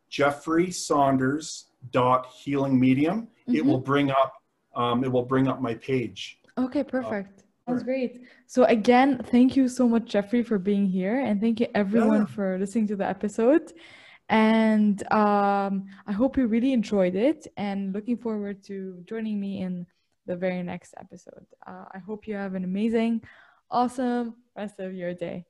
Jeffrey Saunders dot Healing Medium, it Mhm. will bring up um, it will bring up my page. Okay, perfect. Sounds sure. great. So again, thank you so much, Jeffrey, for being here, and thank you everyone Yeah. for listening to the episode. And um, I hope you really enjoyed it, and looking forward to joining me in the very next episode. Uh, I hope you have an amazing, awesome rest of your day.